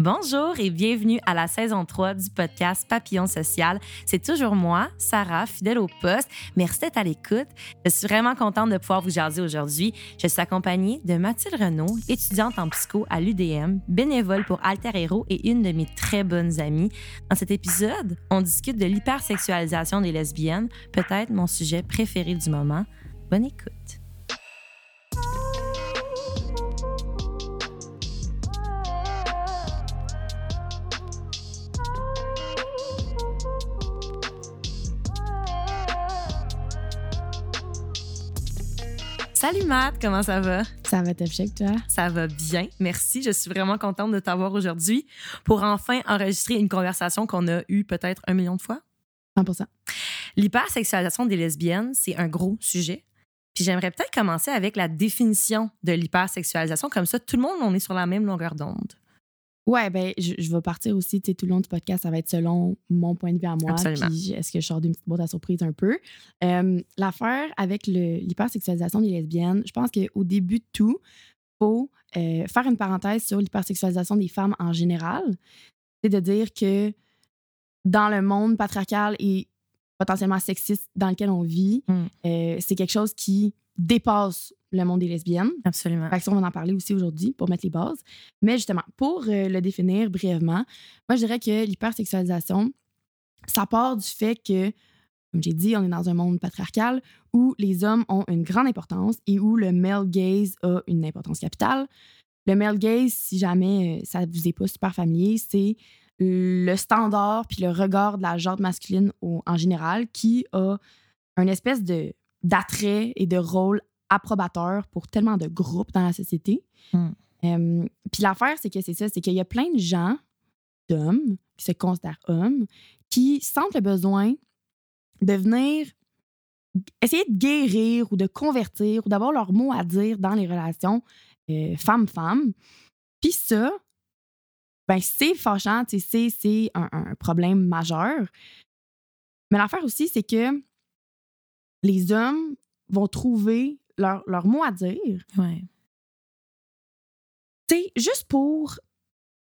Bonjour et bienvenue à la saison 3 du podcast Papillon Social. C'est toujours moi, Sarah, fidèle au poste. Merci d'être à l'écoute. Je suis vraiment contente de pouvoir vous jaser aujourd'hui. Je suis accompagnée de Mathilde Renaud, étudiante en psycho à l'UDM, bénévole pour Alter Hero et une de mes très bonnes amies. Dans cet épisode, on discute de l'hypersexualisation des lesbiennes, peut-être mon sujet préféré du moment. Bonne écoute. Salut Matt, comment ça va? Ça va top check, toi? Ça va bien, merci. Je suis vraiment contente de t'avoir aujourd'hui pour enfin enregistrer une conversation qu'on a eue peut-être un million de fois. 100 L'hypersexualisation des lesbiennes, c'est un gros sujet. Puis j'aimerais peut-être commencer avec la définition de l'hypersexualisation. Comme ça, tout le monde, on est sur la même longueur d'onde. Ouais, ben, je, je, vais partir aussi, tu sais, tout le long du podcast, ça va être selon mon point de vue à moi. Puis est-ce que je sors d'une petite boîte à surprise un peu? Euh, L'affaire avec l'hypersexualisation des lesbiennes, je pense qu'au début de tout, il faut euh, faire une parenthèse sur l'hypersexualisation des femmes en général. C'est de dire que dans le monde patriarcal et potentiellement sexiste dans lequel on vit, Mm. euh, c'est quelque chose qui dépasse le monde des lesbiennes. Absolument. Fait que ça, on va en parler aussi aujourd'hui pour mettre les bases. Mais justement, pour euh, le définir brièvement, moi, je dirais que l'hypersexualisation, ça part du fait que, comme j'ai dit, on est dans un monde patriarcal où les hommes ont une grande importance et où le male gaze a une importance capitale. Le male gaze, si jamais euh, ça vous est pas super familier, c'est le standard puis le regard de la genre masculine au- en général qui a une espèce de d'attrait et de rôle approbateur pour tellement de groupes dans la société. Mm. Euh, Puis l'affaire, c'est que c'est ça, c'est qu'il y a plein de gens, d'hommes, qui se considèrent hommes, qui sentent le besoin de venir essayer de guérir ou de convertir ou d'avoir leur mot à dire dans les relations euh, femme-femme. Puis ça, ben c'est fâchant, c'est un, un problème majeur. Mais l'affaire aussi, c'est que les hommes vont trouver leur, leur mot à dire, Ouais. tu sais, juste pour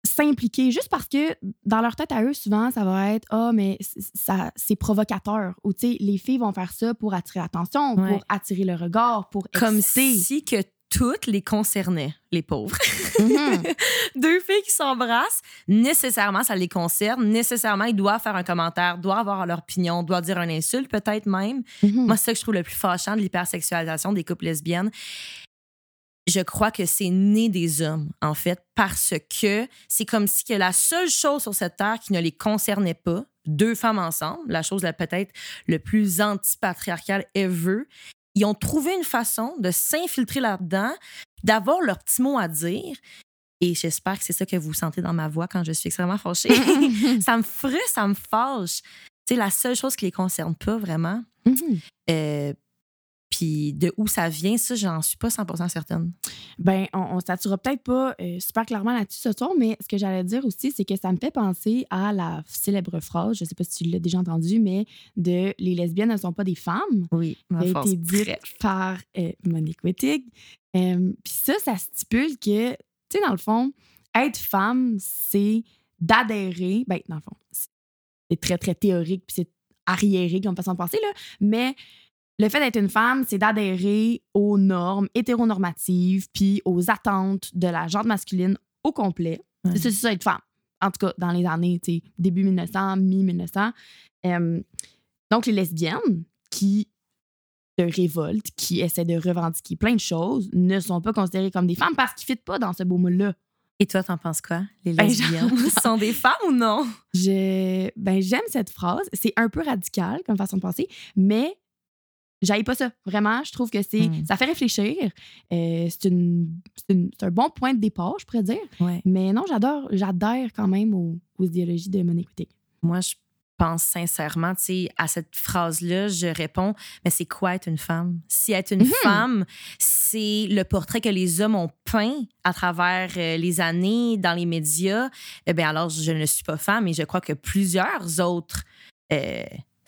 s'impliquer, juste parce que dans leur tête à eux, souvent, ça va être Ah, mais ça, c'est provocateur. Ou, tu sais, les filles vont faire ça pour attirer l'attention, Ouais. pour attirer le regard, pour Comme si que toutes les concernaient, les pauvres. Mhm. Deux filles qui s'embrassent, nécessairement, ça les concerne. Nécessairement, ils doivent faire un commentaire, doivent avoir leur opinion, doivent dire un insulte, peut-être même. Mhm. Moi, c'est ça que je trouve le plus fâchant de l'hypersexualisation des couples lesbiennes. Je crois que c'est né des hommes, en fait, parce que c'est comme si que la seule chose sur cette terre qui ne les concernait pas, deux femmes ensemble, la chose la peut-être le plus antipatriarcale ever, ils ont trouvé une façon de s'infiltrer là-dedans, d'avoir leur petit mot à dire. Et j'espère que c'est ça que vous sentez dans ma voix quand je suis extrêmement fâchée. ça me frustre, ça me fâche. C'est la seule chose qui les concerne pas vraiment. Mhm. Euh, puis de où ça vient, ça, j'en suis pas 100% certaine. Ben, on, statuera peut-être pas euh, super clairement là-dessus ce soir, mais ce que j'allais dire aussi, c'est que ça me fait penser à la célèbre phrase, je sais pas si tu l'as déjà entendue, mais de les lesbiennes ne sont pas des femmes. Oui, qui a été dite par euh, Monique Wittig. Euh, Puis ça, ça stipule que, tu sais, dans le fond, être femme, c'est d'adhérer. Ben, dans le fond, c'est très, très théorique, puis c'est arriéré comme façon de penser, là. Mais le fait d'être une femme, c'est d'adhérer aux normes hétéronormatives, puis aux attentes de la genre masculine au complet. Ouais. C'est ça, être femme. En tout cas, dans les années, début 1900, mi-1900. Euh, donc, les lesbiennes qui se révoltent, qui essaient de revendiquer plein de choses, ne sont pas considérées comme des femmes parce qu'ils ne fitent pas dans ce beau moule-là. Et toi, t'en penses quoi? Les Ben, lesbiennes sont des femmes ou non? Je, ben, j'aime cette phrase. C'est un peu radical comme façon de penser, mais j'aille pas ça. Vraiment, je trouve que c'est, Mm. ça fait réfléchir. Euh, c'est, une, une- un bon point de départ, je pourrais dire. Ouais. Mais non, j'adore, j'adhère quand même aux, aux idéologies de Monique Wittig. Moi, je pense sincèrement, tu sais, à cette phrase-là, je réponds, mais c'est quoi être une femme? Si être une Mhm. femme, c'est le portrait que les hommes ont peint à travers euh, les années dans les médias, eh bien alors je ne suis pas femme et je crois que plusieurs autres euh,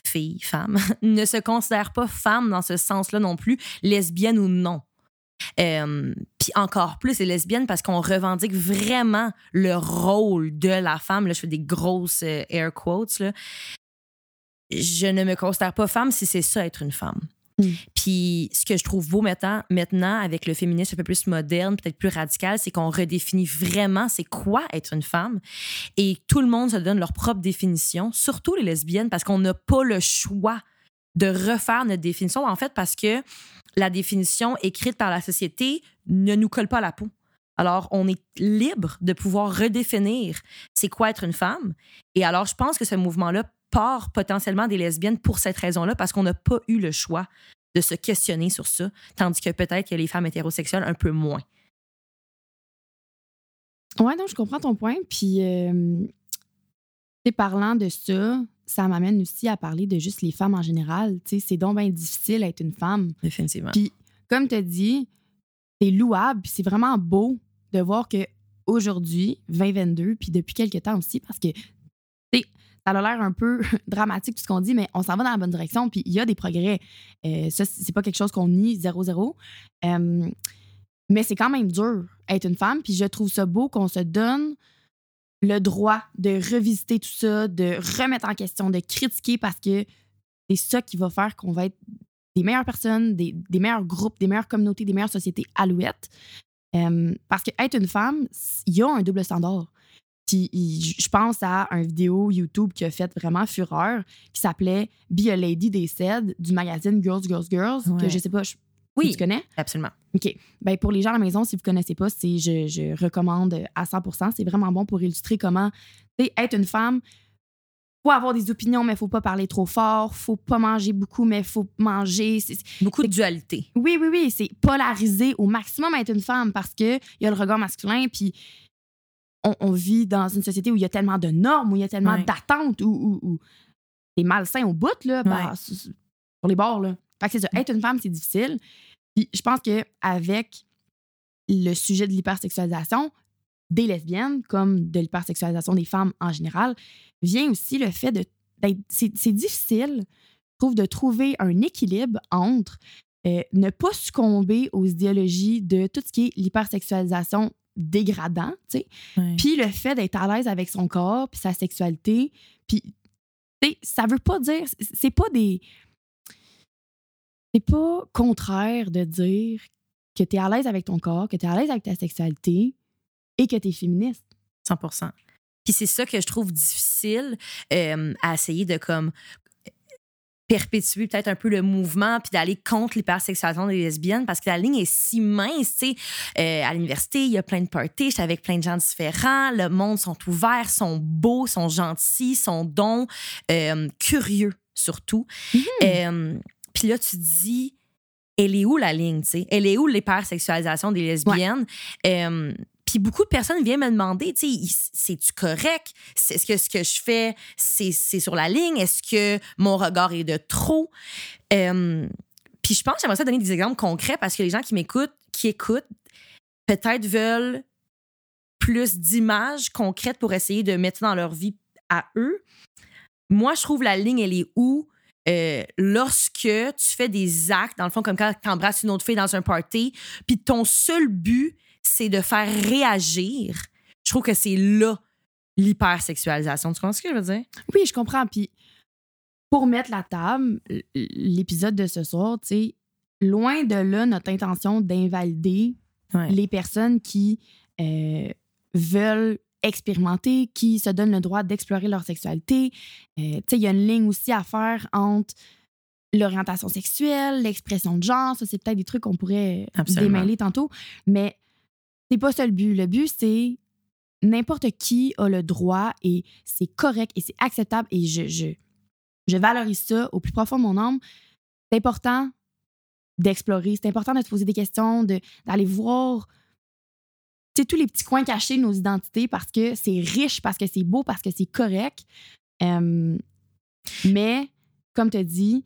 filles, femmes, ne se considèrent pas femmes dans ce sens-là non plus, lesbiennes ou non. Euh, puis encore plus les lesbiennes parce qu'on revendique vraiment le rôle de la femme. Là, je fais des grosses euh, air quotes. Là. Je ne me considère pas femme si c'est ça être une femme. Mm. Puis ce que je trouve beau maintenant, maintenant avec le féminisme un peu plus moderne, peut-être plus radical, c'est qu'on redéfinit vraiment c'est quoi être une femme et tout le monde se donne leur propre définition, surtout les lesbiennes parce qu'on n'a pas le choix de refaire notre définition en fait parce que la définition écrite par la société ne nous colle pas à la peau. Alors, on est libre de pouvoir redéfinir c'est quoi être une femme. Et alors, je pense que ce mouvement-là part potentiellement des lesbiennes pour cette raison-là, parce qu'on n'a pas eu le choix de se questionner sur ça, tandis que peut-être que les femmes hétérosexuelles un peu moins. Ouais, non, je comprends ton point. Puis, euh, parlant de ça, ça m'amène aussi à parler de juste les femmes en général. Tu sais, c'est donc bien difficile d'être une femme. Définitivement. Puis, comme tu as dit, c'est louable, puis c'est vraiment beau de voir que aujourd'hui, 2022, puis depuis quelques temps aussi, parce que, tu sais, ça a l'air un peu dramatique tout ce qu'on dit, mais on s'en va dans la bonne direction, puis il y a des progrès. Euh, ça, c'est pas quelque chose qu'on nie zéro-zéro. Euh, mais c'est quand même dur être une femme, puis je trouve ça beau qu'on se donne le droit de revisiter tout ça, de remettre en question, de critiquer parce que c'est ça qui va faire qu'on va être des meilleures personnes, des, meilleurs groupes, des meilleures communautés, des meilleures sociétés alouettes. Euh, parce que être une femme, il y a un double standard. Puis je pense à une vidéo YouTube qui a fait vraiment fureur qui s'appelait Be a Lady They Said du magazine Girls, Girls, Girls, que je sais pas, oui. Tu connais? Absolument. OK. Ben, pour les gens à la maison, si vous ne connaissez pas, c'est, je, je recommande à 100% C'est vraiment bon pour illustrer comment être une femme. faut avoir des opinions, mais il faut pas parler trop fort. faut pas manger beaucoup, mais il faut manger. beaucoup de dualité. Oui, oui, oui. C'est polariser au maximum être une femme parce qu'il y a le regard masculin, puis on, vit dans une société où il y a tellement de normes, où il y a tellement d'attentes, où, où, c'est malsain au bout, là, sur les bords. Là. Fait que c'est ça. Être une femme, c'est difficile. Puis je pense qu'avec le sujet de l'hypersexualisation des lesbiennes, comme de l'hypersexualisation des femmes en général, vient aussi le fait de. C'est difficile, je trouve, de trouver un équilibre entre euh, ne pas succomber aux idéologies de tout ce qui est l'hypersexualisation dégradant, tu sais, puis le fait d'être à l'aise avec son corps, puis sa sexualité, puis ça veut pas dire, c'est pas des, c'est pas contraire de dire que tu es à l'aise avec ton corps, que tu es à l'aise avec ta sexualité et que tu es féministe. 100% Puis c'est ça que je trouve difficile euh, à essayer de comme perpétuer peut-être un peu le mouvement puis d'aller contre l'hypersexualisation des lesbiennes parce que la ligne est si mince, tu sais. Euh, à l'université, il y a plein de parties, j'étais avec plein de gens différents, le monde sont ouverts, sont beaux, sont gentils, sont dons, euh, curieux surtout. Mm-hmm. Puis là, tu te dis, elle est où la ligne, tu sais? Elle est où l'hypersexualisation des lesbiennes? Euh, puis beaucoup de personnes viennent me demander, tu sais, c'est-tu correct? Est-ce que ce que je fais, c'est sur la ligne? Est-ce que mon regard est de trop? Puis je pense que j'aimerais ça donner des exemples concrets parce que les gens qui m'écoutent, qui écoutent, peut-être veulent plus d'images concrètes pour essayer de mettre dans leur vie à eux. Moi, je trouve la ligne, elle est où? Euh, lorsque tu fais des actes, dans le fond, comme quand tu embrasses une autre fille dans un party, puis ton seul but, c'est de faire réagir, je trouve que c'est là l'hypersexualisation. Tu comprends ce que je veux dire? Oui, je comprends. Puis pour mettre la table, l'épisode de ce soir, tu sais, loin de là notre intention d'invalider les personnes qui euh, veulent expérimenter, qui se donnent le droit d'explorer leur sexualité. Euh, il y a une ligne aussi à faire entre l'orientation sexuelle, l'expression de genre. Ça, c'est peut-être des trucs qu'on pourrait démêler tantôt. Mais c'est pas ça le but. Le but, c'est n'importe qui a le droit et c'est correct et c'est acceptable et je, je, je valorise ça au plus profond de mon âme. C'est important d'explorer, c'est important de se poser des questions, d'aller voir tous les petits coins cachés de nos identités parce que c'est riche, parce que c'est beau, parce que c'est correct. mais, comme tu dit,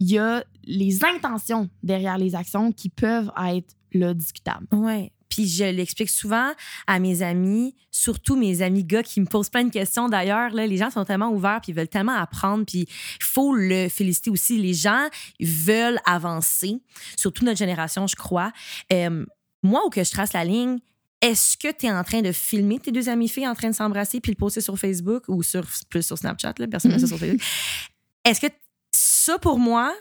il y a les intentions derrière les actions qui peuvent être discutables. Oui. Puis je l'explique souvent à mes amis, surtout mes amis gars qui me posent plein de questions d'ailleurs. Les gens sont tellement ouverts puis ils veulent tellement apprendre. Puis il faut le féliciter aussi. Les gens veulent avancer, surtout notre génération, je crois. Euh, moi, où que je trace la ligne, est-ce que tu es en train de filmer tes deux amis filles en train de s'embrasser puis le poster sur Facebook ou sur, plus sur Snapchat, là, personne ne ça sur Facebook? Est-ce que ça, pour moi,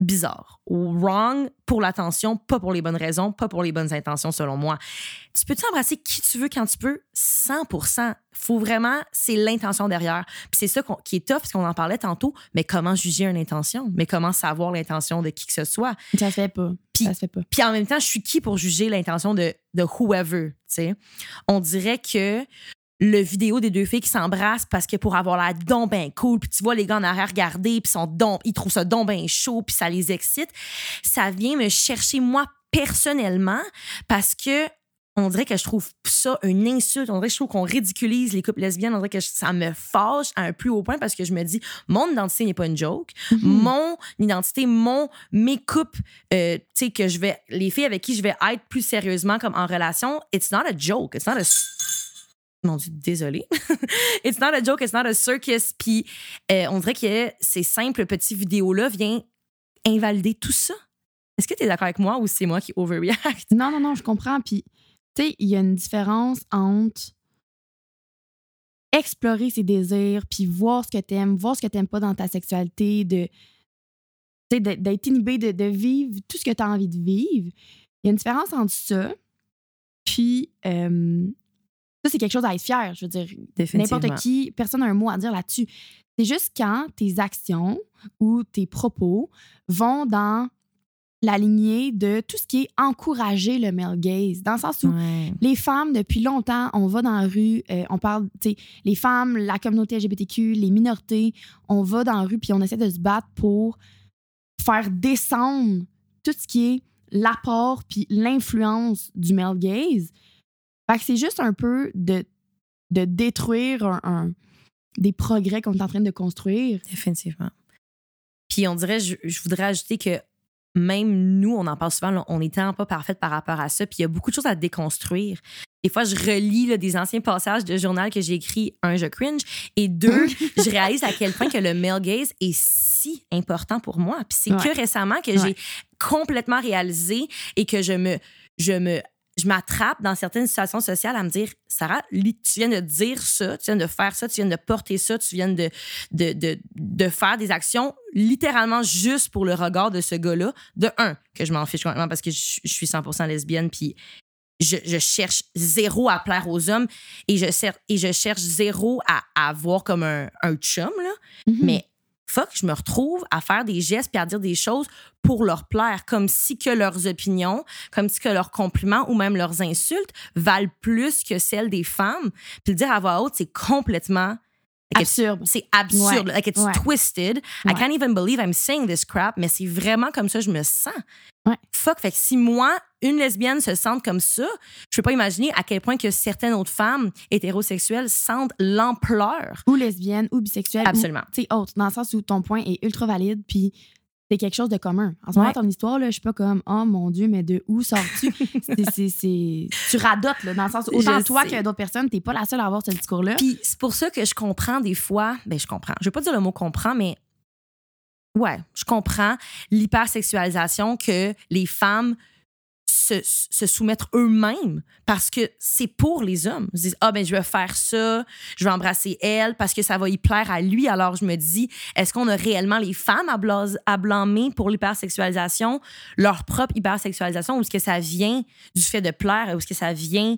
bizarre ou wrong pour l'attention, pas pour les bonnes raisons, pas pour les bonnes intentions selon moi. Tu peux t'embrasser qui tu veux quand tu peux? 100%. Faut vraiment c'est l'intention derrière. Puis c'est ça qui est tough parce qu'on en parlait tantôt, mais comment juger une intention, mais comment savoir l'intention de qui que ce soit? Ça se fait pas. Puis, ça se fait pas. Puis en même temps, je suis qui pour juger l'intention de de whoever, tu sais? On dirait que le vidéo des deux filles qui s'embrassent parce que pour avoir la don ben cool puis tu vois les gars en arrière regarder puis sont don ils trouvent ça don ben chaud puis ça les excite ça vient me chercher moi personnellement parce que on dirait que je trouve ça une insulte. On dirait que je trouve qu'on ridiculise les couples lesbiennes. On dirait que ça me fâche à un plus haut point parce que je me dis, mon identité n'est pas une joke. Mm-hmm. Mon identité, mon, mes couples, euh, tu sais, que je vais, les filles avec qui je vais être plus sérieusement comme en relation, it's not a joke. It's not a mon Dieu, désolé. it's not a joke, it's not a circus. Puis euh, on dirait que ces simples petits vidéos-là viennent invalider tout ça. Est-ce que tu es d'accord avec moi ou c'est moi qui overreact? Non, non, non, je comprends. Puis, tu sais, il y a une différence entre explorer ses désirs, puis voir ce que tu aimes, voir ce que tu n'aimes pas dans ta sexualité, de d'être inhibé de, de, vivre tout ce que tu as envie de vivre. Il y a une différence entre ça, puis euh, ça, c'est quelque chose à être fier. Je veux dire, n'importe qui, personne n'a un mot à dire là-dessus. C'est juste quand tes actions ou tes propos vont dans la lignée de tout ce qui est encourager le male gaze, dans le sens où les femmes, depuis longtemps, on va dans la rue, euh, on parle, tu sais, les femmes, la communauté LGBTQ, les minorités, on va dans la rue puis on essaie de se battre pour faire descendre tout ce qui est l'apport puis l'influence du male gaze. Fait que c'est juste un peu de, de détruire un, des progrès qu'on est en train de construire. Définitivement. Puis on dirait, je, voudrais ajouter que même nous, on en parle souvent, on n'est tellement pas parfaite par rapport à ça. Puis il y a beaucoup de choses à déconstruire. Des fois, je relis des anciens passages de journal que j'ai écrit. Un, je cringe. Et deux, je réalise à quel point que le male gaze est si important pour moi. Puis c'est que récemment que j'ai complètement réalisé et que je me, je me je m'attrape dans certaines situations sociales à me dire Sarah, tu viens de dire ça, tu viens de faire ça, tu viens de porter ça, tu viens de, de, de, de faire des actions littéralement juste pour le regard de ce gars-là. De un, que je m'en fiche complètement parce que je, suis 100% lesbienne, puis je, je, cherche zéro à plaire aux hommes et je, et je cherche zéro à, avoir comme un, un chum, là. Mm-hmm. Mais fuck, je me retrouve à faire des gestes puis à dire des choses pour leur plaire, comme si que leurs opinions, comme si que leurs compliments ou même leurs insultes valent plus que celles des femmes. Puis le dire à voix haute, c'est complètement absurde. C'est absurde. Like it's twisted. I can't even believe I'm saying this crap, mais c'est vraiment comme ça que je me sens. Fuck. Fait que si moi, une lesbienne se sente comme ça, je peux pas imaginer à quel point que certaines autres femmes hétérosexuelles sentent l'ampleur. Ou lesbiennes, ou bisexuelles. Absolument. Tu sais, autre, dans le sens où ton point est ultra valide, puis c'est quelque chose de commun. En ce moment, ton histoire, là, je suis pas comme Oh mon Dieu, mais de où sors-tu? tu radotes, là, dans le sens où autant toi que d'autres personnes, t'es pas la seule à avoir ce discours-là. Puis c'est pour ça que je comprends des fois, ben je comprends. Je vais pas dire le mot comprends, mais ouais, je comprends l'hypersexualisation que les femmes se, se soumettre eux-mêmes parce que c'est pour les hommes. Ils disent, ah ben je vais faire ça, je vais embrasser elle parce que ça va y plaire à lui. Alors je me dis, est-ce qu'on a réellement les femmes à, à blâmer pour l'hypersexualisation, leur propre hypersexualisation, ou est-ce que ça vient du fait de plaire, ou est-ce que ça vient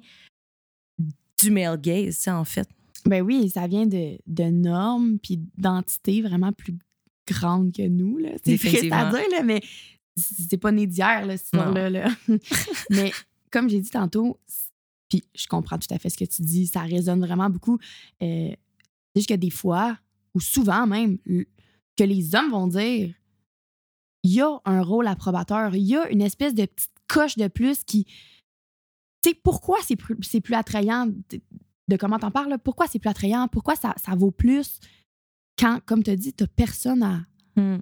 du male gaze, en fait? Ben oui, ça vient de, de normes puis d'entités vraiment plus grandes que nous. C'est triste à dire, là, mais c'est pas né d'hier, là, cette là Mais comme j'ai dit tantôt, puis je comprends tout à fait ce que tu dis, ça résonne vraiment beaucoup. Euh, c'est juste que des fois, ou souvent même, que les hommes vont dire il y a un rôle approbateur, il y a une espèce de petite coche de plus qui. Tu sais, pourquoi c'est plus, plus attrayant de, comment t'en parles? Pourquoi c'est plus attrayant? Pourquoi ça, ça vaut plus quand, comme tu as dit, tu personne à, hmm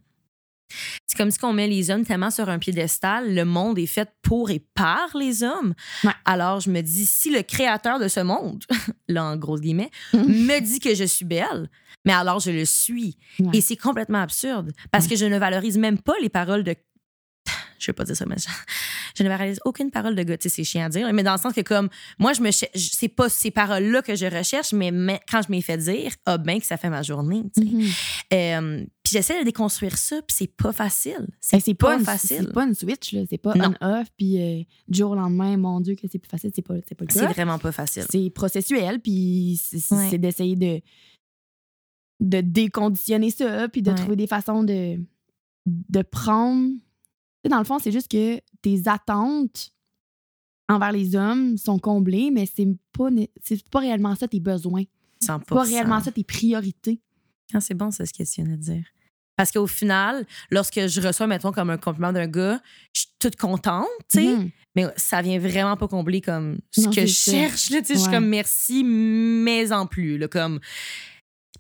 C'est comme si on met les hommes tellement sur un piédestal. Le monde est fait pour et par les hommes. Ouais. Alors, je me dis, si le créateur de ce monde, là, en gros guillemets, Mhm. me dit que je suis belle, mais alors je le suis. Ouais. Et c'est complètement absurde parce que je ne valorise même pas les paroles de. Je vais pas dire ça, mais je, ne valorise aucune parole de gars. C'est chiant à dire, mais dans le sens que, comme, moi, je me c'est pas ces paroles-là que je recherche, mais, mais quand je m'y fait dire, ah ben que ça fait ma journée. Mhm. Euh, puis j'essaie de déconstruire ça, puis c'est pas facile. Ben, C'est c'est pas pas, une- facile. C'est pas une switch, là. C'est pas Non. on-off, puis euh, du jour au lendemain, mon Dieu, que c'est plus facile. C'est pas, c'est pas le C'est cas. vraiment pas facile. C'est processuel, puis c'est c'est- Ouais. c'est d'essayer de, de déconditionner ça, puis de Ouais. trouver des façons de, de prendre. Dans le fond, c'est juste que tes attentes envers les hommes sont comblées, mais c'est pas, c'est pas réellement ça tes besoins. 100%. C'est pas réellement ça tes priorités. Ah, c'est bon, c'est ce que tu viens de dire. Parce qu'au final, lorsque je reçois, mettons, comme un compliment d'un gars, je suis toute contente, tu sais, Mhm. mais ça vient vraiment pas combler comme ce Non, que je ça. cherche, là, tu sais, je suis comme merci, mais en plus, là, comme...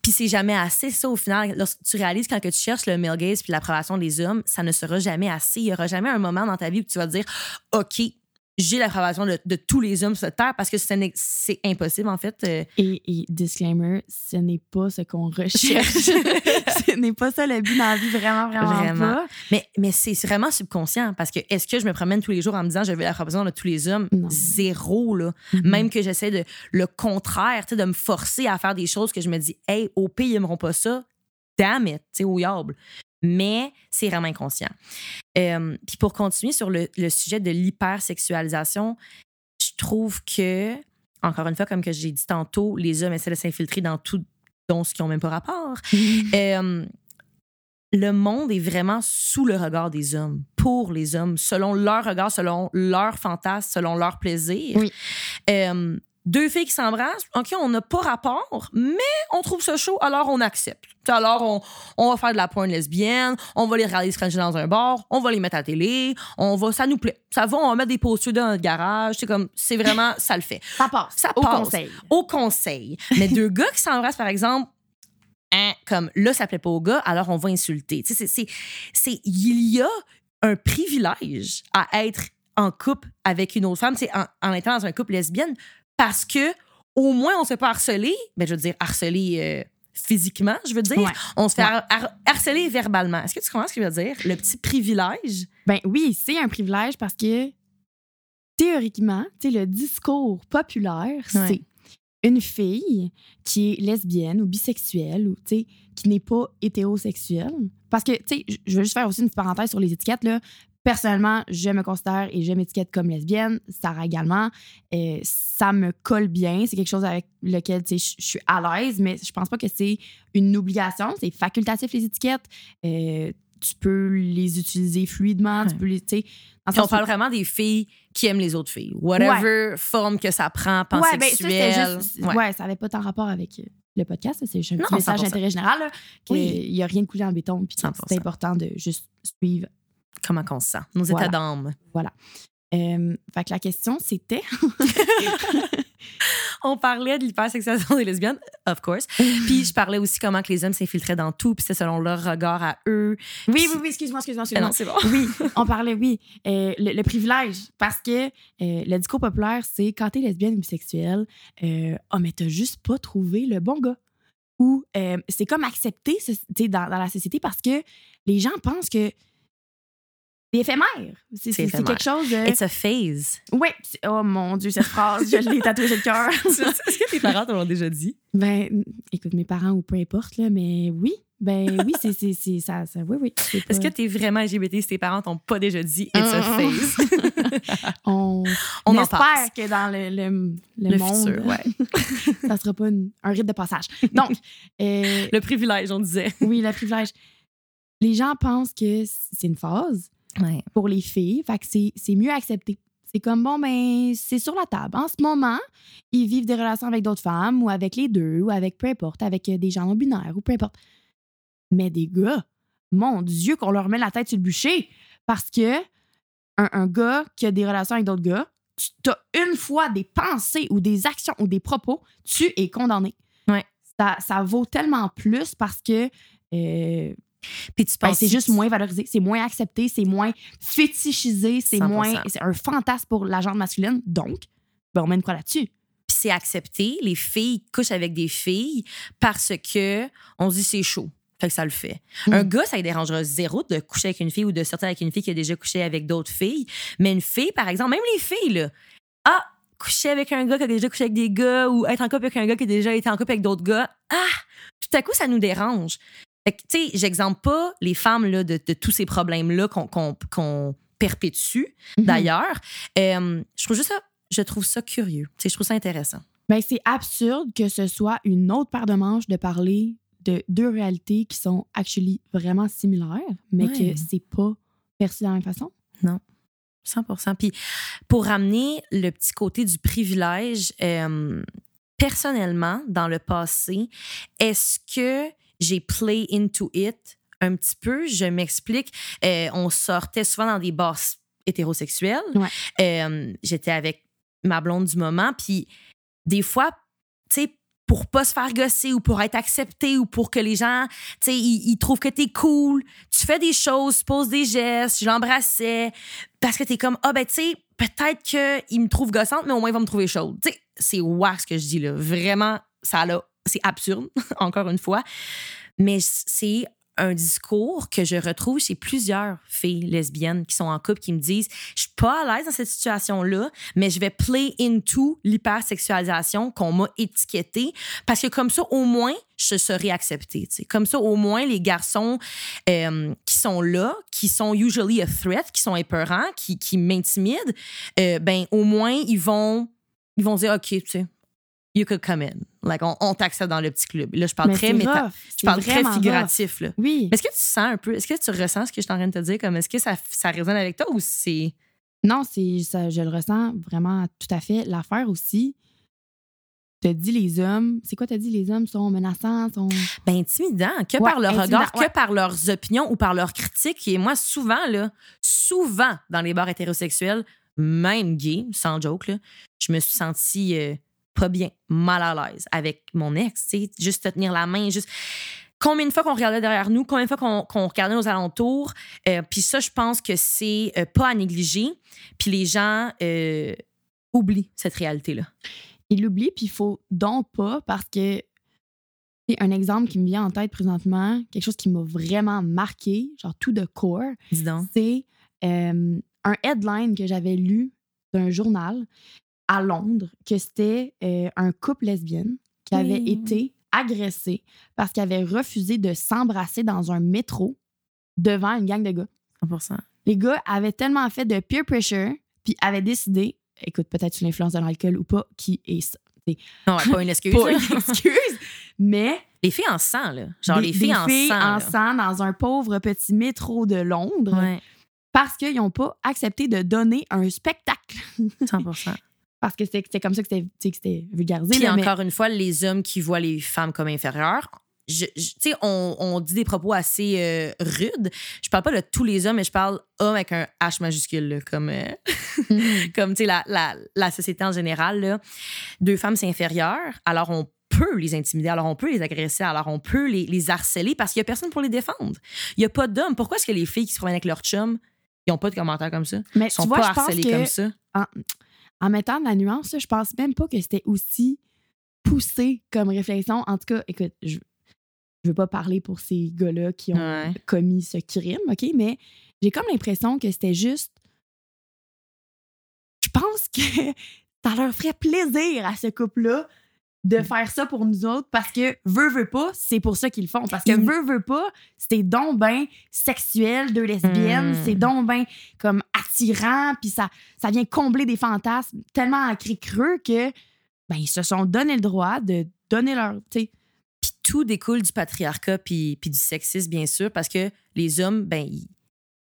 Puis c'est jamais assez, ça, au final. Lorsque tu réalises quand que tu cherches le male gaze puis l'approbation des hommes, ça ne sera jamais assez. Il y aura jamais un moment dans ta vie où tu vas te dire, OK, j'ai l'approbation de, de tous les hommes sur terre parce que c'est impossible, en fait. Euh, Et, et disclaimer, ce n'est pas ce qu'on recherche. ce n'est pas ça le but dans la vie, vraiment, vraiment, Vraiment. pas. Mais, mais c'est vraiment subconscient parce que est-ce que je me promène tous les jours en me disant je veux l'approbation de tous les hommes? Non. Zéro, là. Mhm. Même que j'essaie de le contraire, tu sais, de me forcer à faire des choses que je me dis, hey, au pire, ils n'aimeront pas ça. Damn it, tu sais, au diable. Mais c'est vraiment inconscient. Euh, Puis pour continuer sur le, le sujet de l'hypersexualisation, je trouve que, encore une fois, comme que j'ai dit tantôt, les hommes essaient de s'infiltrer dans tout dont ce qui n'ont même pas rapport. Euh, le monde est vraiment sous le regard des hommes, pour les hommes, selon leur regard, selon leur fantasme, selon leur plaisir. Oui. Euh, deux filles qui s'embrassent, OK, on n'a pas rapport, mais on trouve ça chaud, alors on accepte. Alors, on, on va faire de la pointe lesbienne, on va les regarder se dans un bar, on va les mettre à la télé, on va, ça nous plaît. Ça va, on va mettre des postures dans notre garage. C'est comme, c'est vraiment, ça le fait Ça passe. Ça Au passe. conseil. au conseil. Mais deux gars qui s'embrassent, par exemple, hein, comme là, ça plaît pas aux gars, alors on va insulter. Tu sais, c'est- c'est- c'est- il y a un privilège à être en couple avec une autre femme, c'est en, en étant dans un couple lesbienne, parce que au moins on se fait pas harceler, ben, je veux dire harceler euh, physiquement, je veux dire. Ouais. On se fait Ouais. har- har- harceler verbalement. Est-ce que tu comprends ce que je veux dire? Le petit privilège. Ben oui, c'est un privilège parce que théoriquement, tu le discours populaire, Ouais. c'est une fille qui est lesbienne ou bisexuelle ou qui n'est pas hétérosexuelle. Parce que, tu sais, je- je veux juste faire aussi une petite parenthèse sur les étiquettes. Là. Personnellement, je me considère et je m'étiquette comme lesbienne. Sarah également. Euh, ça me colle bien. C'est quelque chose avec lequel je suis à l'aise, mais je pense pas que c'est une obligation. C'est facultatif, les étiquettes. Euh, tu peux les utiliser fluidement. Tu peux les. Puis on où- parle vraiment des filles qui aiment les autres filles. Whatever forme que ça prend, Ouais, ben, ça, pansexuelle. juste. Ouais. Ça n'avait pas tant rapport avec euh, le podcast. C'est juste un Non, message 100%. d'intérêt général. qu'il Oui. n'y a rien de coulé en béton. Puis que 100%. c'est important de juste suivre. Comment qu'on se sent? Nos Voilà. états d'âme. Euh, fait que la question, c'était. On parlait de l'hypersexualisation des lesbiennes, of course. Puis je parlais aussi comment que les hommes s'infiltraient dans tout, puis c'est selon leur regard à eux. Oui, oui, oui, excuse-moi, excuse-moi, non, excuse-moi. c'est bon. Oui, on parlait, oui. Euh, le, le privilège. Parce que euh, le discours populaire, c'est quand t'es lesbienne ou bisexuelle, euh, oh, mais t'as juste pas trouvé le bon gars. Ou euh, c'est comme accepté dans, dans la société parce que les gens pensent que éphémère. C'est, quelque chose de. It's a phase. C'est- Oh mon Dieu, cette phrase, je l'ai tatouée sur le cœur. Est-ce que tes parents te l'ont déjà dit? ben, écoute, mes parents ou peu importe, là, mais oui. Ben oui, c'est, ça, ça. Oui, oui. Est-ce que pas- tu es vraiment LGBT si tes parents t'ont pas déjà dit It's a hum, phase? on, On en espère passe. que dans le, le, le Le monde, futur, ouais. ça sera pas une- un rite de passage. Donc, euh, Le privilège, on disait. oui, le privilège. Les gens pensent que c'est une phase Ouais. pour les filles, fait que c'est c'est mieux accepté. C'est comme, bon, ben, c'est sur la table. En ce moment, ils vivent des relations avec d'autres femmes ou avec les deux ou avec peu importe, avec euh, des gens non binaires ou peu importe. Mais des gars, mon Dieu, qu'on leur met la tête sur le bûcher parce que un, un gars qui a des relations avec d'autres gars, tu as une fois des pensées ou des actions ou des propos, tu es condamné. Ouais. Ça, ça vaut tellement plus parce que euh, Puis tu Ben, penses c'est juste moins valorisé, c'est moins accepté, c'est moins fétichisé, c'est 100%. moins. C'est un fantasme pour la genre masculine. Donc, ben, on une croix là-dessus. Puis c'est accepté. Les filles couchent avec des filles parce que on se dit c'est chaud. Fait que ça le fait. Mm. Un gars, ça ne dérangera zéro de coucher avec une fille ou de sortir avec une fille qui a déjà couché avec d'autres filles. Mais une fille, par exemple, même les filles, là, ah, coucher avec un gars qui a déjà couché avec des gars ou être en couple avec un gars qui a déjà été en couple avec d'autres gars, ah, tout à coup, ça nous dérange. Tu sais, j'exemple pas les femmes là, de, de tous ces problèmes-là qu'on qu'on- qu'on perpétue, Mhm. d'ailleurs. Euh, je trouve juste ça, je trouve ça curieux. Tu sais, je trouve ça intéressant. Ben, c'est absurde que ce soit une autre paire de manches de parler de deux réalités qui sont actually vraiment similaires, mais Ouais. que c'est pas perçu de la même façon. 100 Puis pour ramener le petit côté du privilège, euh, personnellement, dans le passé, est-ce que j'ai play into it un petit peu? Je m'explique. Euh, on sortait souvent dans des bars hétérosexuels. Ouais. Euh, J'étais avec ma blonde du moment. Puis des fois, tu sais, pour pas se faire gosser ou pour être accepté ou pour que les gens, tu sais, ils, ils trouvent que t'es cool, tu fais des choses, tu poses des gestes, je l'embrassais parce que t'es comme, ah ben tu sais, peut-être qu'il me trouve gossante, mais au moins il va me trouver chaude. Tu sais, c'est wack ce que je dis là. Vraiment, ça là, c'est absurde, encore une fois. Mais c'est un discours que je retrouve chez plusieurs filles lesbiennes qui sont en couple qui me disent je suis pas à l'aise dans cette situation là mais je vais play into l'hypersexualisation qu'on m'a étiquetée parce que comme ça au moins je serai acceptée comme ça au moins les garçons euh, qui sont là qui sont usually a threat qui sont épeurants qui, qui m'intimident euh, ben au moins ils vont ils vont dire ok tu sais you could come in like on, on t'accepte dans le petit club là je parle très méta- je parle très figuratif là Oui. est-ce que tu sens un peu, est-ce que tu ressens ce que je suis en train de te dire? Comme est-ce que ça, ça résonne avec toi ou c'est. Non, c'est ça, je le ressens vraiment tout à fait. L'affaire aussi, t'as dit les hommes, c'est quoi t'as dit les hommes? Sont menaçants, sont Ben, intimidant, que Ouais, par leur regard, ouais. que par leurs opinions ou par leurs critiques. Et moi, souvent, là, souvent, dans les bars hétérosexuels, même gay, sans joke, là, je me suis sentie euh, pas bien, mal à l'aise avec mon ex, tu sais, juste te tenir la main, juste. Combien de fois qu'on regardait derrière nous, combien de fois qu'on regardait nos alentours. Euh, Puis ça, je pense que c'est euh, pas à négliger. Puis les gens euh, oublient cette réalité-là. il l'oublie puis il faut donc pas parce que c'est un exemple qui me vient en tête présentement, quelque chose qui m'a vraiment marqué, genre tout de core, Dis donc. c'est euh, un headline que j'avais lu d'un journal à Londres, que c'était euh, un couple lesbienne qui avait Oui. été agressé parce qu'il avait refusé de s'embrasser dans un métro devant une gang de gars. 100% Les gars avaient tellement fait de peer pressure, puis avaient décidé, écoute, peut-être sous l'influence de l'alcool ou pas, qui est ça. Non, pas une excuse. pas une excuse, mais Les filles en sang, là. Genre des, les filles des en filles sang. en là. sang dans un pauvre petit métro de Londres Ouais, parce qu'ils n'ont pas accepté de donner un spectacle. 100 Parce que c'est c'est comme ça que c'était c'était vulgarisé. Puis là, mais- encore une fois, les hommes qui voient les femmes comme inférieures. Je, je- tu sais, on, on dit des propos assez euh, rudes. Je parle pas de tous les hommes, mais je parle hommes avec un H majuscule, là, comme, euh, Mhm. comme tu sais, la, la, la société en général. Là. Deux femmes, c'est inférieur. Alors, on peut les intimider, alors on peut les agresser, alors on peut les, les harceler parce qu'il y a personne pour les défendre. Il y a pas d'hommes. Pourquoi est-ce que les filles qui se promènent avec leur chum, ils ont pas de commentaires comme ça? mais Ils sont tu vois, pas harcelés que comme ça? En mettant de la nuance, je pense même pas que c'était aussi poussé comme réflexion. En tout cas, écoute, je, je veux pas parler pour ces gars-là qui ont Ouais. commis ce crime, OK? Mais j'ai comme l'impression que c'était juste. Je pense que ça leur ferait plaisir à ce couple-là de faire ça pour nous autres parce que veut, veut pas, c'est pour ça qu'ils le font. Parce que veut, veut pas, c'est donc ben sexuel, deux lesbiennes, Mm. c'est donc ben comme attirant, puis ça, ça vient combler des fantasmes tellement cri creux que ben ils se sont donné le droit de donner leur. Puis tout découle du patriarcat puis, du sexisme, bien sûr, parce que les hommes, ben,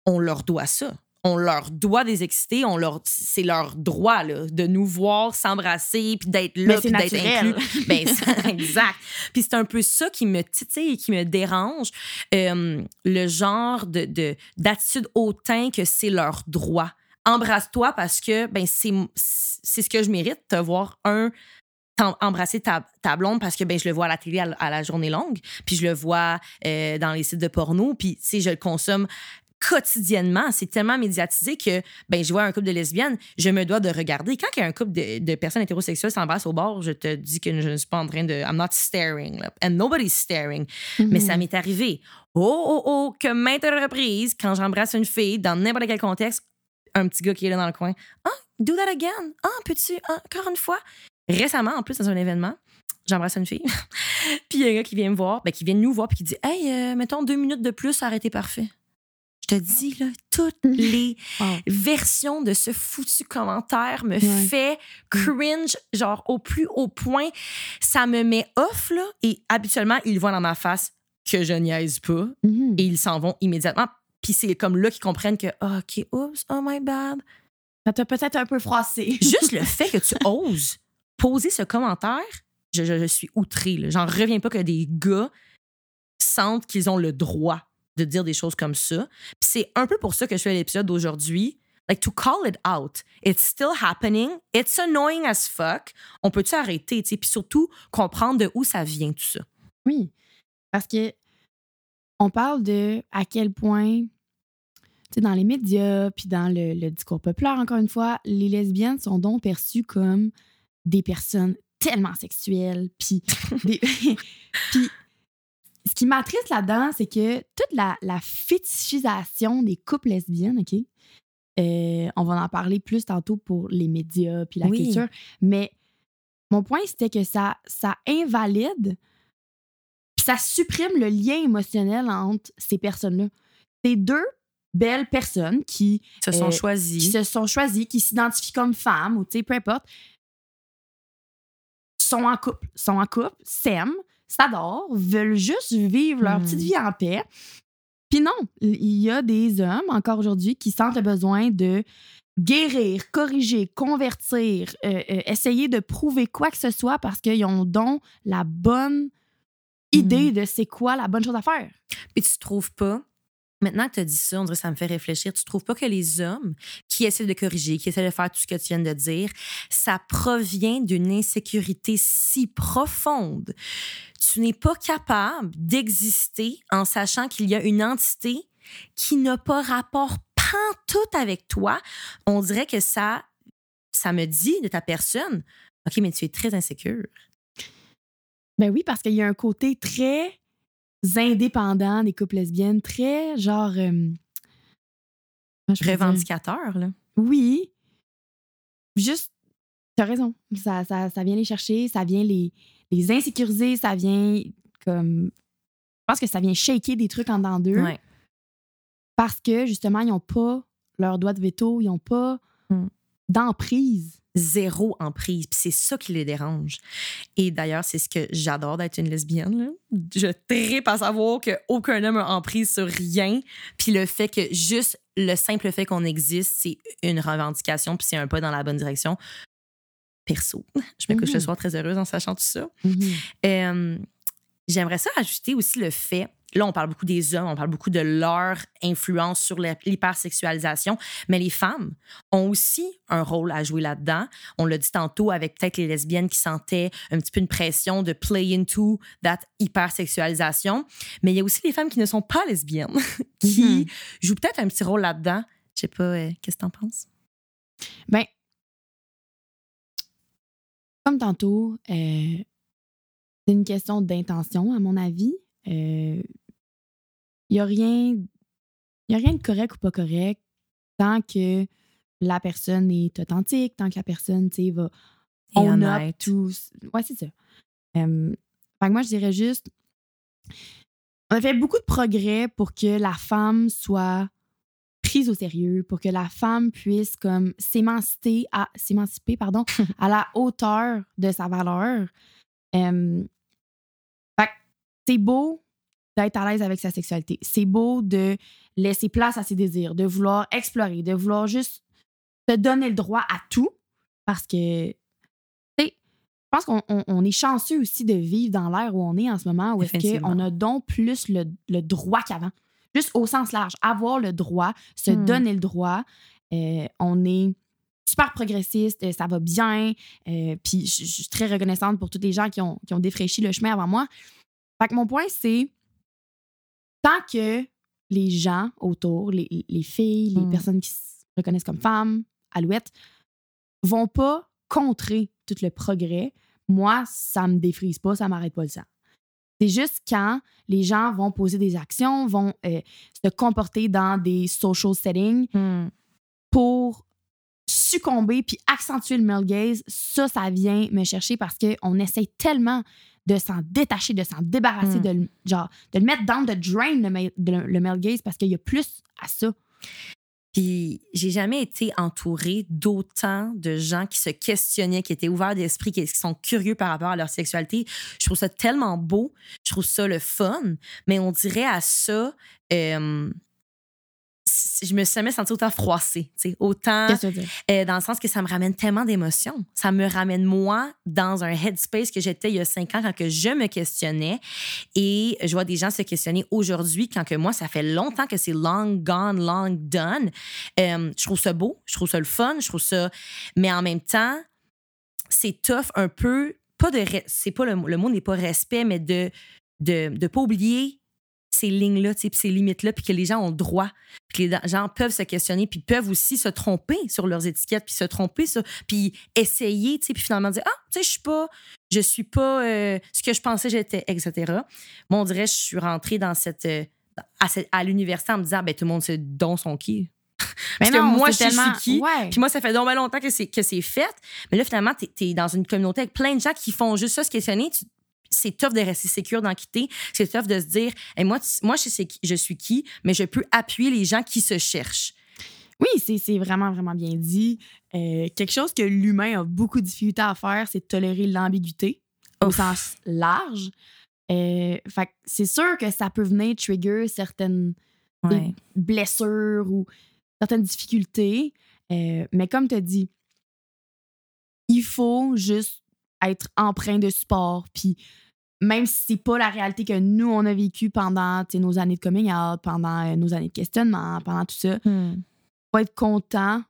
on leur doit ça. On leur doit des excités, on leur, c'est leur droit là, de nous voir s'embrasser puis d'être là puis d'être inclus. Ben, ça- exact. Puis c'est un peu ça qui me titille et qui me dérange, euh, le genre de, de- d'attitude hautain que c'est leur droit. Embrasse-toi parce que ben c'est c'est ce que je mérite, te voir un embrasser ta, ta blonde parce que ben, je le vois à la télé à, la journée longue, puis je le vois euh, dans les sites de porno, puis sais, je le consomme quotidiennement. C'est tellement médiatisé que ben, je vois un couple de lesbiennes, je me dois de regarder. Quand il y a un couple de, de personnes hétérosexuelles s'embrassent au bord, je te dis que je ne suis pas en train de... I'm not staring. là. And nobody's staring. Mais ça m'est arrivé. Oh, oh, oh, que maintes reprises, quand j'embrasse une fille, dans n'importe quel contexte, un petit gars qui est là dans le coin. Ah, do that again. Ah, peux-tu, ah, encore une fois. Récemment, en plus, dans un événement, j'embrasse une fille. puis il y a un gars qui vient me voir, ben, qui vient nous voir, puis qui dit Hey, euh, mettons deux minutes de plus, ça aurait été parfait. Je te dis, là, toutes les Wow. versions de ce foutu commentaire me Ouais. fait cringe, genre au plus haut point. Ça me met off, là, et habituellement, ils voient dans ma face que je niaise pas Mhm. et ils s'en vont immédiatement. Puis c'est comme là qu'ils comprennent que, ah, OK, oups, oh my bad. Ça t'a peut-être un peu froissé. Juste le fait que tu oses poser ce commentaire, je, je- je suis outrée. J'en reviens pas que des gars sentent qu'ils ont le droit de dire des choses comme ça. C'est un peu pour ça que je fais l'épisode d'aujourd'hui. Like, to call it out. It's still happening. It's annoying as fuck. On peut-tu arrêter, tu sais? Puis surtout, comprendre de où ça vient, tout ça. Oui. Parce que on parle de à quel point, tu sais, dans les médias, puis dans le, le discours populaire, encore une fois, les lesbiennes sont donc perçues comme des personnes tellement sexuelles. Puis, des- puis qui m'attriste là-dedans, c'est que toute la, la fétichisation des couples lesbiennes, OK? Euh, on va en parler plus tantôt pour les médias puis la Oui. culture. Mais mon point, c'était que ça, ça invalide puis ça supprime le lien émotionnel entre ces personnes-là. C'est deux belles personnes qui, se sont Euh, choisis. qui se sont choisies, qui s'identifient comme femmes ou peu importe, sont en couple, sont en couple, s'aiment, s'adorent, veulent juste vivre leur petite vie en paix. Puis non, il y a des hommes encore aujourd'hui qui sentent le besoin de guérir, corriger, convertir, euh, euh, essayer de prouver quoi que ce soit parce qu'ils ont donc la bonne idée de c'est quoi la bonne chose à faire. Puis tu trouves pas, maintenant que tu as dit ça, on dirait que ça me fait réfléchir, tu trouves pas que les hommes qui essaient de corriger, qui essaient de faire tout ce que tu viens de dire, ça provient d'une insécurité si profonde? Tu n'es pas capable d'exister en sachant qu'il y a une entité qui n'a pas rapport pantoute avec toi. On dirait que ça, ça me dit de ta personne, OK, mais tu es très insécure. Ben oui, parce qu'il y a un côté très indépendant des couples lesbiennes, très genre. euh, là. Oui. Juste, t'as raison. Ça, ça, ça vient les chercher, ça vient les, les insécuriser, ça vient comme. Je pense que ça vient shaker des trucs en dedans d'eux Ouais. parce que justement, ils n'ont pas leur doigt de veto, ils n'ont pas Mm. d'emprise. Zéro emprise. Puis c'est ça qui les dérange. Et d'ailleurs, c'est ce que j'adore d'être une lesbienne. là. Je tripe à savoir qu'aucun homme a emprise sur rien. Puis le fait que juste le simple fait qu'on existe, c'est une revendication, puis c'est un pas dans la bonne direction. Perso, je me couche ce Mhm. soir très heureuse en sachant tout ça. Mhm. Euh, J'aimerais ça ajouter aussi le fait, là on parle beaucoup des hommes, on parle beaucoup de leur influence sur l'hypersexualisation, mais les femmes ont aussi un rôle à jouer là-dedans. On l'a dit tantôt avec peut-être les lesbiennes qui sentaient un petit peu une pression de play into that hypersexualisation, mais il y a aussi les femmes qui ne sont pas lesbiennes, qui Mhm. jouent peut-être un petit rôle là-dedans. Je sais pas, euh, qu'est-ce que t'en penses? Ben, comme tantôt, euh, c'est une question d'intention, à mon avis. Il n'y a, rien- y a rien de correct ou pas correct tant que la personne est authentique, tant que la personne, tu sais, va Et up honnête. tout. Ouais, c'est ça. Euh, fait que moi, je dirais juste, on a fait beaucoup de progrès pour que la femme soit prise au sérieux, pour que la femme puisse comme s'émanciper à s'émanciper pardon à la hauteur de sa valeur. Euh, fait c'est beau d'être à l'aise avec sa sexualité. C'est beau de laisser place à ses désirs, de vouloir explorer, de vouloir juste te donner le droit à tout parce que tu sais, je pense qu'on on- on est chanceux aussi de vivre dans l'ère où on est en ce moment, où est-ce qu'on a donc plus le, le droit qu'avant. Juste au sens large, avoir le droit, se Hmm. donner le droit. Euh, on est super progressiste, euh, ça va bien. euh, puis je je suis très reconnaissante pour tous les gens qui ont, qui ont défraîchi le chemin avant moi. Fait que mon point, c'est tant que les gens autour, les, les filles, les Mm. personnes qui se reconnaissent comme femmes, alouettes, vont pas contrer tout le progrès, moi, ça me défrise pas, ça m'arrête pas le sang. C'est juste quand les gens vont poser des actions, vont euh, se comporter dans des social settings Hmm. pour succomber puis accentuer le male gaze, ça, ça vient me chercher parce qu'on essaye tellement de s'en détacher, de s'en débarrasser, Mm. de, le, genre, de le mettre dans the drain, le, de- le male gaze, parce qu'il y a plus à ça. Puis j'ai jamais été entourée d'autant de gens qui se questionnaient, qui étaient ouverts d'esprit, qui, qui sont curieux par rapport à leur sexualité. Je trouve ça tellement beau, je trouve ça le fun, mais on dirait à ça, euh, je me suis jamais sentie autant froissée, tu sais, autant euh, dans le sens que ça me ramène tellement d'émotions. Ça me ramène moi dans un headspace que j'étais il y a cinq ans quand que je me questionnais et je vois des gens se questionner aujourd'hui quand que moi ça fait longtemps que c'est long gone, long done. Euh, je trouve ça beau, je trouve ça le fun, je trouve ça, mais en même temps c'est tough un peu pas de c'est pas le, le mot n'est pas respect mais de de de pas oublier ces lignes-là, tu puis ces limites-là, puis que les gens ont le droit, puis que les gens peuvent se questionner, puis peuvent aussi se tromper sur leurs étiquettes, puis se tromper sur, puis essayer, tu puis finalement dire ah, tu sais, je suis pas, je suis pas euh, ce que je pensais j'étais, etc. Moi, on dirait, je suis rentrée dans cette euh, à, l'université en me disant ben tout le monde sait dont son qui. Parce que moi, je c'est suis qui, Ouais. Puis moi, ça fait donc longtemps que c'est, que c'est fait. Mais là, finalement, t'es, t'es dans une communauté avec plein de gens qui font juste ça, se questionner. Tu- c'est tough de rester sécure d'en quitter. C'est tough de se dire, Hey, moi, moi je, sais qui- je suis qui, mais je peux appuyer les gens qui se cherchent. Oui, c'est vraiment, vraiment bien dit. Euh, quelque chose que l'humain a beaucoup de difficulté à faire, c'est de tolérer l'ambiguïté au sens large. Euh, c'est sûr que ça peut venir trigger certaines Ouais. blessures ou certaines difficultés. Euh, mais comme tu as dit, il faut juste être empreint de sport. Puis même si c'est pas la réalité que nous, on a vécu pendant nos années de coming out, pendant euh, nos années de questionnement, pendant tout ça, Hmm. faut être content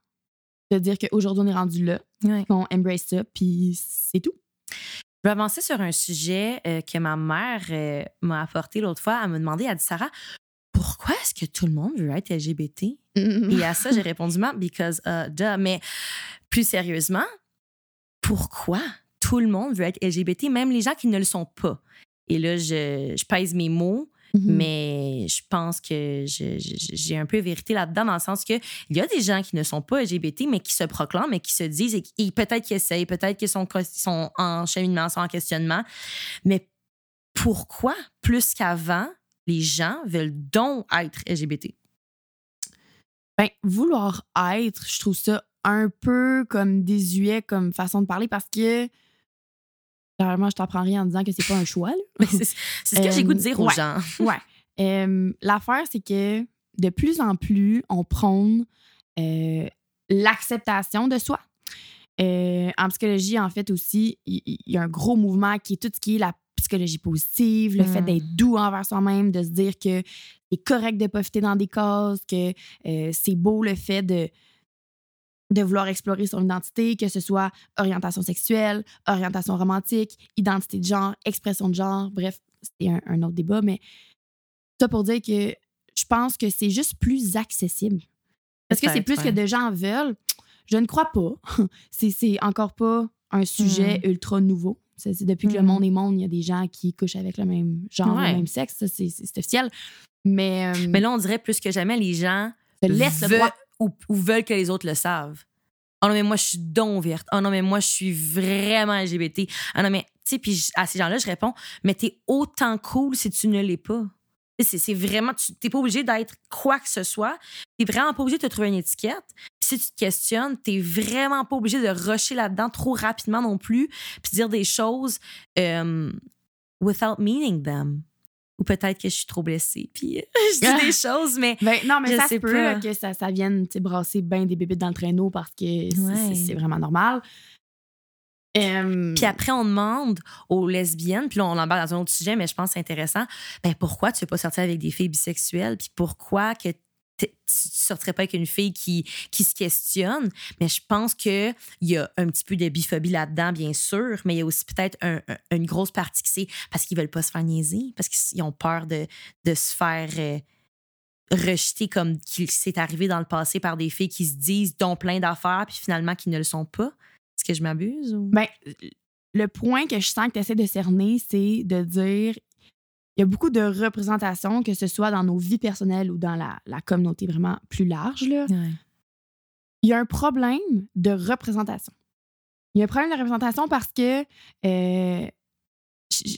de dire qu'aujourd'hui, on est rendu là, qu'on embrace ça, puis c'est tout. Je vais avancer sur un sujet euh, que ma mère euh, m'a apporté l'autre fois. Elle m'a demandé, elle dit Sarah, pourquoi est-ce que tout le monde veut être LGBT? Et à ça, j'ai répondu, because, uh, duh. Mais plus sérieusement, pourquoi? Tout le monde veut être LGBT, même les gens qui ne le sont pas? Et là, je, je pèse mes mots, Mhm. mais je pense que j'ai un peu vérité là-dedans, dans le sens que il y a des gens qui ne sont pas LGBT, mais qui se proclament, mais qui se disent, et, et peut-être qu'ils essayent, peut-être qu'ils sont, sont en cheminement, sont en questionnement. Mais pourquoi, plus qu'avant, les gens veulent donc être LGBT? Ben, vouloir être, je trouve ça un peu comme désuet comme façon de parler parce que clairement, je t'apprends rien en disant que c'est pas un choix. C'est ce que j'ai goût de dire aux ouais. gens. Ouais. L'affaire, c'est que de plus en plus, on prône euh, l'acceptation de soi. Euh, en psychologie, en fait, aussi, il y, a un gros mouvement qui est tout ce qui est la psychologie positive, le fait d'être doux envers soi-même, de se dire que c'est correct de pas dans des cases, que euh, c'est beau le fait de, de vouloir explorer son identité, que ce soit orientation sexuelle, orientation romantique, identité de genre, expression de genre, bref, c'est un, un autre débat, mais ça pour dire que je pense que c'est juste plus accessible. Est-ce que c'est plus que de gens veulent? Je ne crois pas. C'est encore pas un sujet ultra nouveau. Depuis que le Mm. monde est monde, il y a des gens qui couchent avec le même genre, Ouais. le même sexe. Ça, c'est officiel. Mais, euh, Mais là, on dirait plus que jamais, les gens te laisse le droit. Ou, veulent que les autres le savent. Oh non, mais moi, je suis donc verte. Oh non, mais moi, je suis vraiment LGBT. Ah non, mais, tu sais, puis à ces gens-là, je réponds, mais t'es autant cool si tu ne l'es pas. Tu C'est vraiment, tu t'es pas obligé d'être quoi que ce soit. T'es vraiment pas obligé de te trouver une étiquette. Puis si tu te questionnes, t'es vraiment pas obligé de rusher là-dedans trop rapidement non plus, puis dire des choses euh, without meaning them. Ou peut-être que je suis trop blessée, puis je dis des choses, mais Ben, non, mais Je ça se peut là, que ça, ça vienne brasser bien des bébites dans le traîneau parce que c'est- Ouais. c'est c'est vraiment normal. Puis après, on demande aux lesbiennes, puis là, on embarque dans un autre sujet, mais je pense que c'est intéressant. Ben, pourquoi tu veux pas sortir avec des filles bisexuelles? Puis pourquoi que. Tu, tu sortirais pas avec une fille qui, qui se questionne. Mais je pense qu'il y a un petit peu de biphobie là-dedans, bien sûr, mais il y a aussi peut-être un- un- une grosse partie que c'est parce qu'ils veulent pas se faire niaiser, parce qu'ils ont peur de, de se faire euh, rejeter comme qu'il s'est arrivé dans le passé par des filles qui se disent dont plein d'affaires, puis finalement qui ne le sont pas. Est-ce que je m'abuse? Ben, le point que je sens que tu essaies de cerner, c'est de dire il y a beaucoup de représentations, que ce soit dans nos vies personnelles ou dans la, la communauté vraiment plus large. Là. Ouais. Il y a un problème de représentation. Il y a un problème de représentation parce que euh, je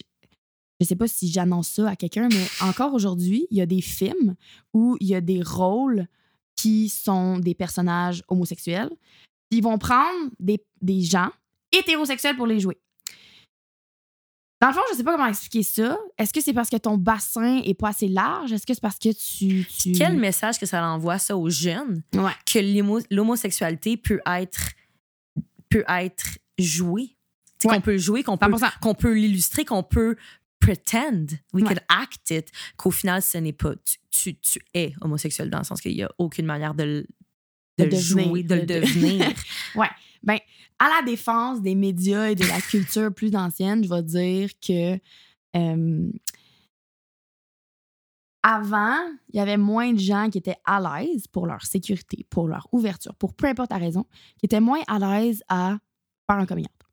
ne sais pas si j'annonce ça à quelqu'un, mais encore aujourd'hui, il y a des films où il y a des rôles qui sont des personnages homosexuels. Ils vont prendre des, des gens hétérosexuels pour les jouer. Dans le fond, je sais pas comment expliquer ça. Est-ce que c'est parce que ton bassin est pas assez large? Est-ce que c'est parce que tu. tu... Quel message que ça envoie ça aux jeunes? Ouais. que l'homo- l'homosexualité peut être peut être jouée. Ouais. Qu'on peut jouer, qu'on peut, 100%. qu'on peut l'illustrer, qu'on peut pretend, we Ouais. can act it, qu'au final, ce n'est pas. Tu, tu, tu es homosexuel dans le sens qu'il n'y a aucune manière de le, de De le devenir, jouer, de le de- devenir. Ben, à la défense des médias et de la culture plus ancienne, je vais dire que euh, avant, il y avait moins de gens qui étaient à l'aise pour leur sécurité, pour leur ouverture, pour peu importe la raison, qui étaient moins à l'aise à faire un coming out.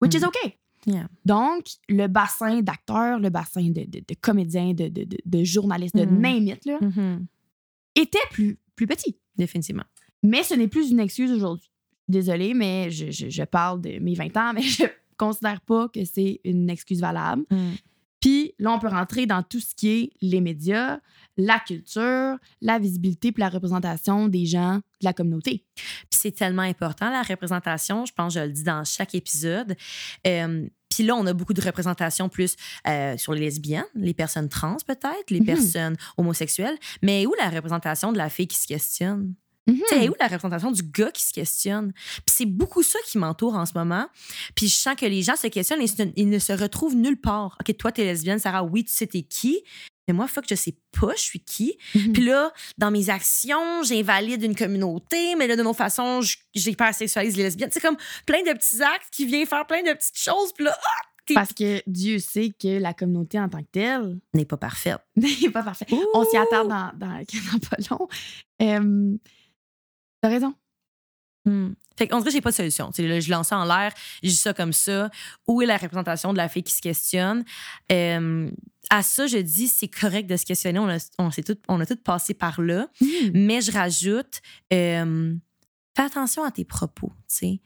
Which is Mm. OK. Yeah. Donc, le bassin d'acteurs, le bassin de, de- de comédiens, de, de- journalistes, de Mm. name it, là, Mhm. était plus, plus petit. Définitivement. Mais ce n'est plus une excuse aujourd'hui. Désolée, mais je, je- je parle de mes 20 ans, mais je considère pas que c'est une excuse valable. Mm. Puis là, on peut rentrer dans tout ce qui est les médias, la culture, la visibilité puis la représentation des gens de la communauté. Puis c'est tellement important, la représentation. Je pense je le dis dans chaque épisode. Euh, puis là, on a beaucoup de représentation plus euh, sur les lesbiennes, les personnes trans peut-être, les Mhm. personnes homosexuelles. Mais où la représentation de la fille qui se questionne? Mhm. Tu sais, où la représentation du gars qui se questionne? Puis c'est beaucoup ça qui m'entoure en ce moment. Puis je sens que les gens se questionnent et ils ne se retrouvent nulle part. OK, toi, t'es lesbienne, Sarah, oui, tu sais t'es qui? Mais moi, fuck, je sais pas, je suis qui? Mhm. Puis là, dans mes actions, j'invalide une communauté, mais là, de nos façons, j'hypersexualise les lesbiennes. C'est comme plein de petits actes qui viennent faire plein de petites choses. Puis là, ah, Parce que Dieu sait que la communauté en tant que telle n'est pas parfaite. n'est pas parfaite. On s'y attend dans, dans, dans pas long. Euh, T'as raison. Hmm. Fait qu'on dirait que j'ai pas de solution. Tu sais, là, je lance ça en l'air, je dis ça comme ça. Où est la représentation de la fille qui se questionne? Euh, à ça, je dis, c'est correct de se questionner. On a, on, tout, on a tout passé par là. Mais je rajoute, euh, fais attention à tes propos, tu sais.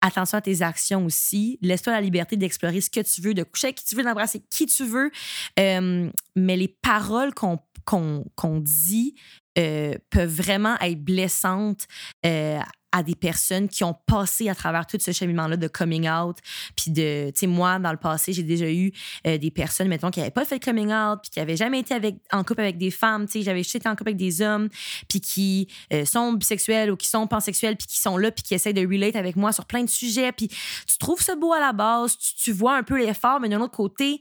Attention à tes actions aussi. Laisse-toi la liberté d'explorer ce que tu veux, de coucher avec qui tu veux, d'embrasser qui tu veux. Euh, mais les paroles qu'on qu'on qu'on dit euh, peuvent vraiment être blessantes euh, à des personnes qui ont passé à travers tout ce cheminement-là de coming out. Puis de, tu sais, moi, dans le passé, j'ai déjà eu euh, des personnes, mettons, qui n'avaient pas fait le coming out, puis qui n'avaient jamais été avec, en couple avec des femmes. Tu sais, j'avais juste été en couple avec des hommes, puis qui euh, sont bisexuels ou qui sont pansexuels, puis qui sont là, puis qui essayent de relate avec moi sur plein de sujets. Puis tu trouves ça beau à la base, tu, tu vois un peu l'effort, mais d'un autre côté,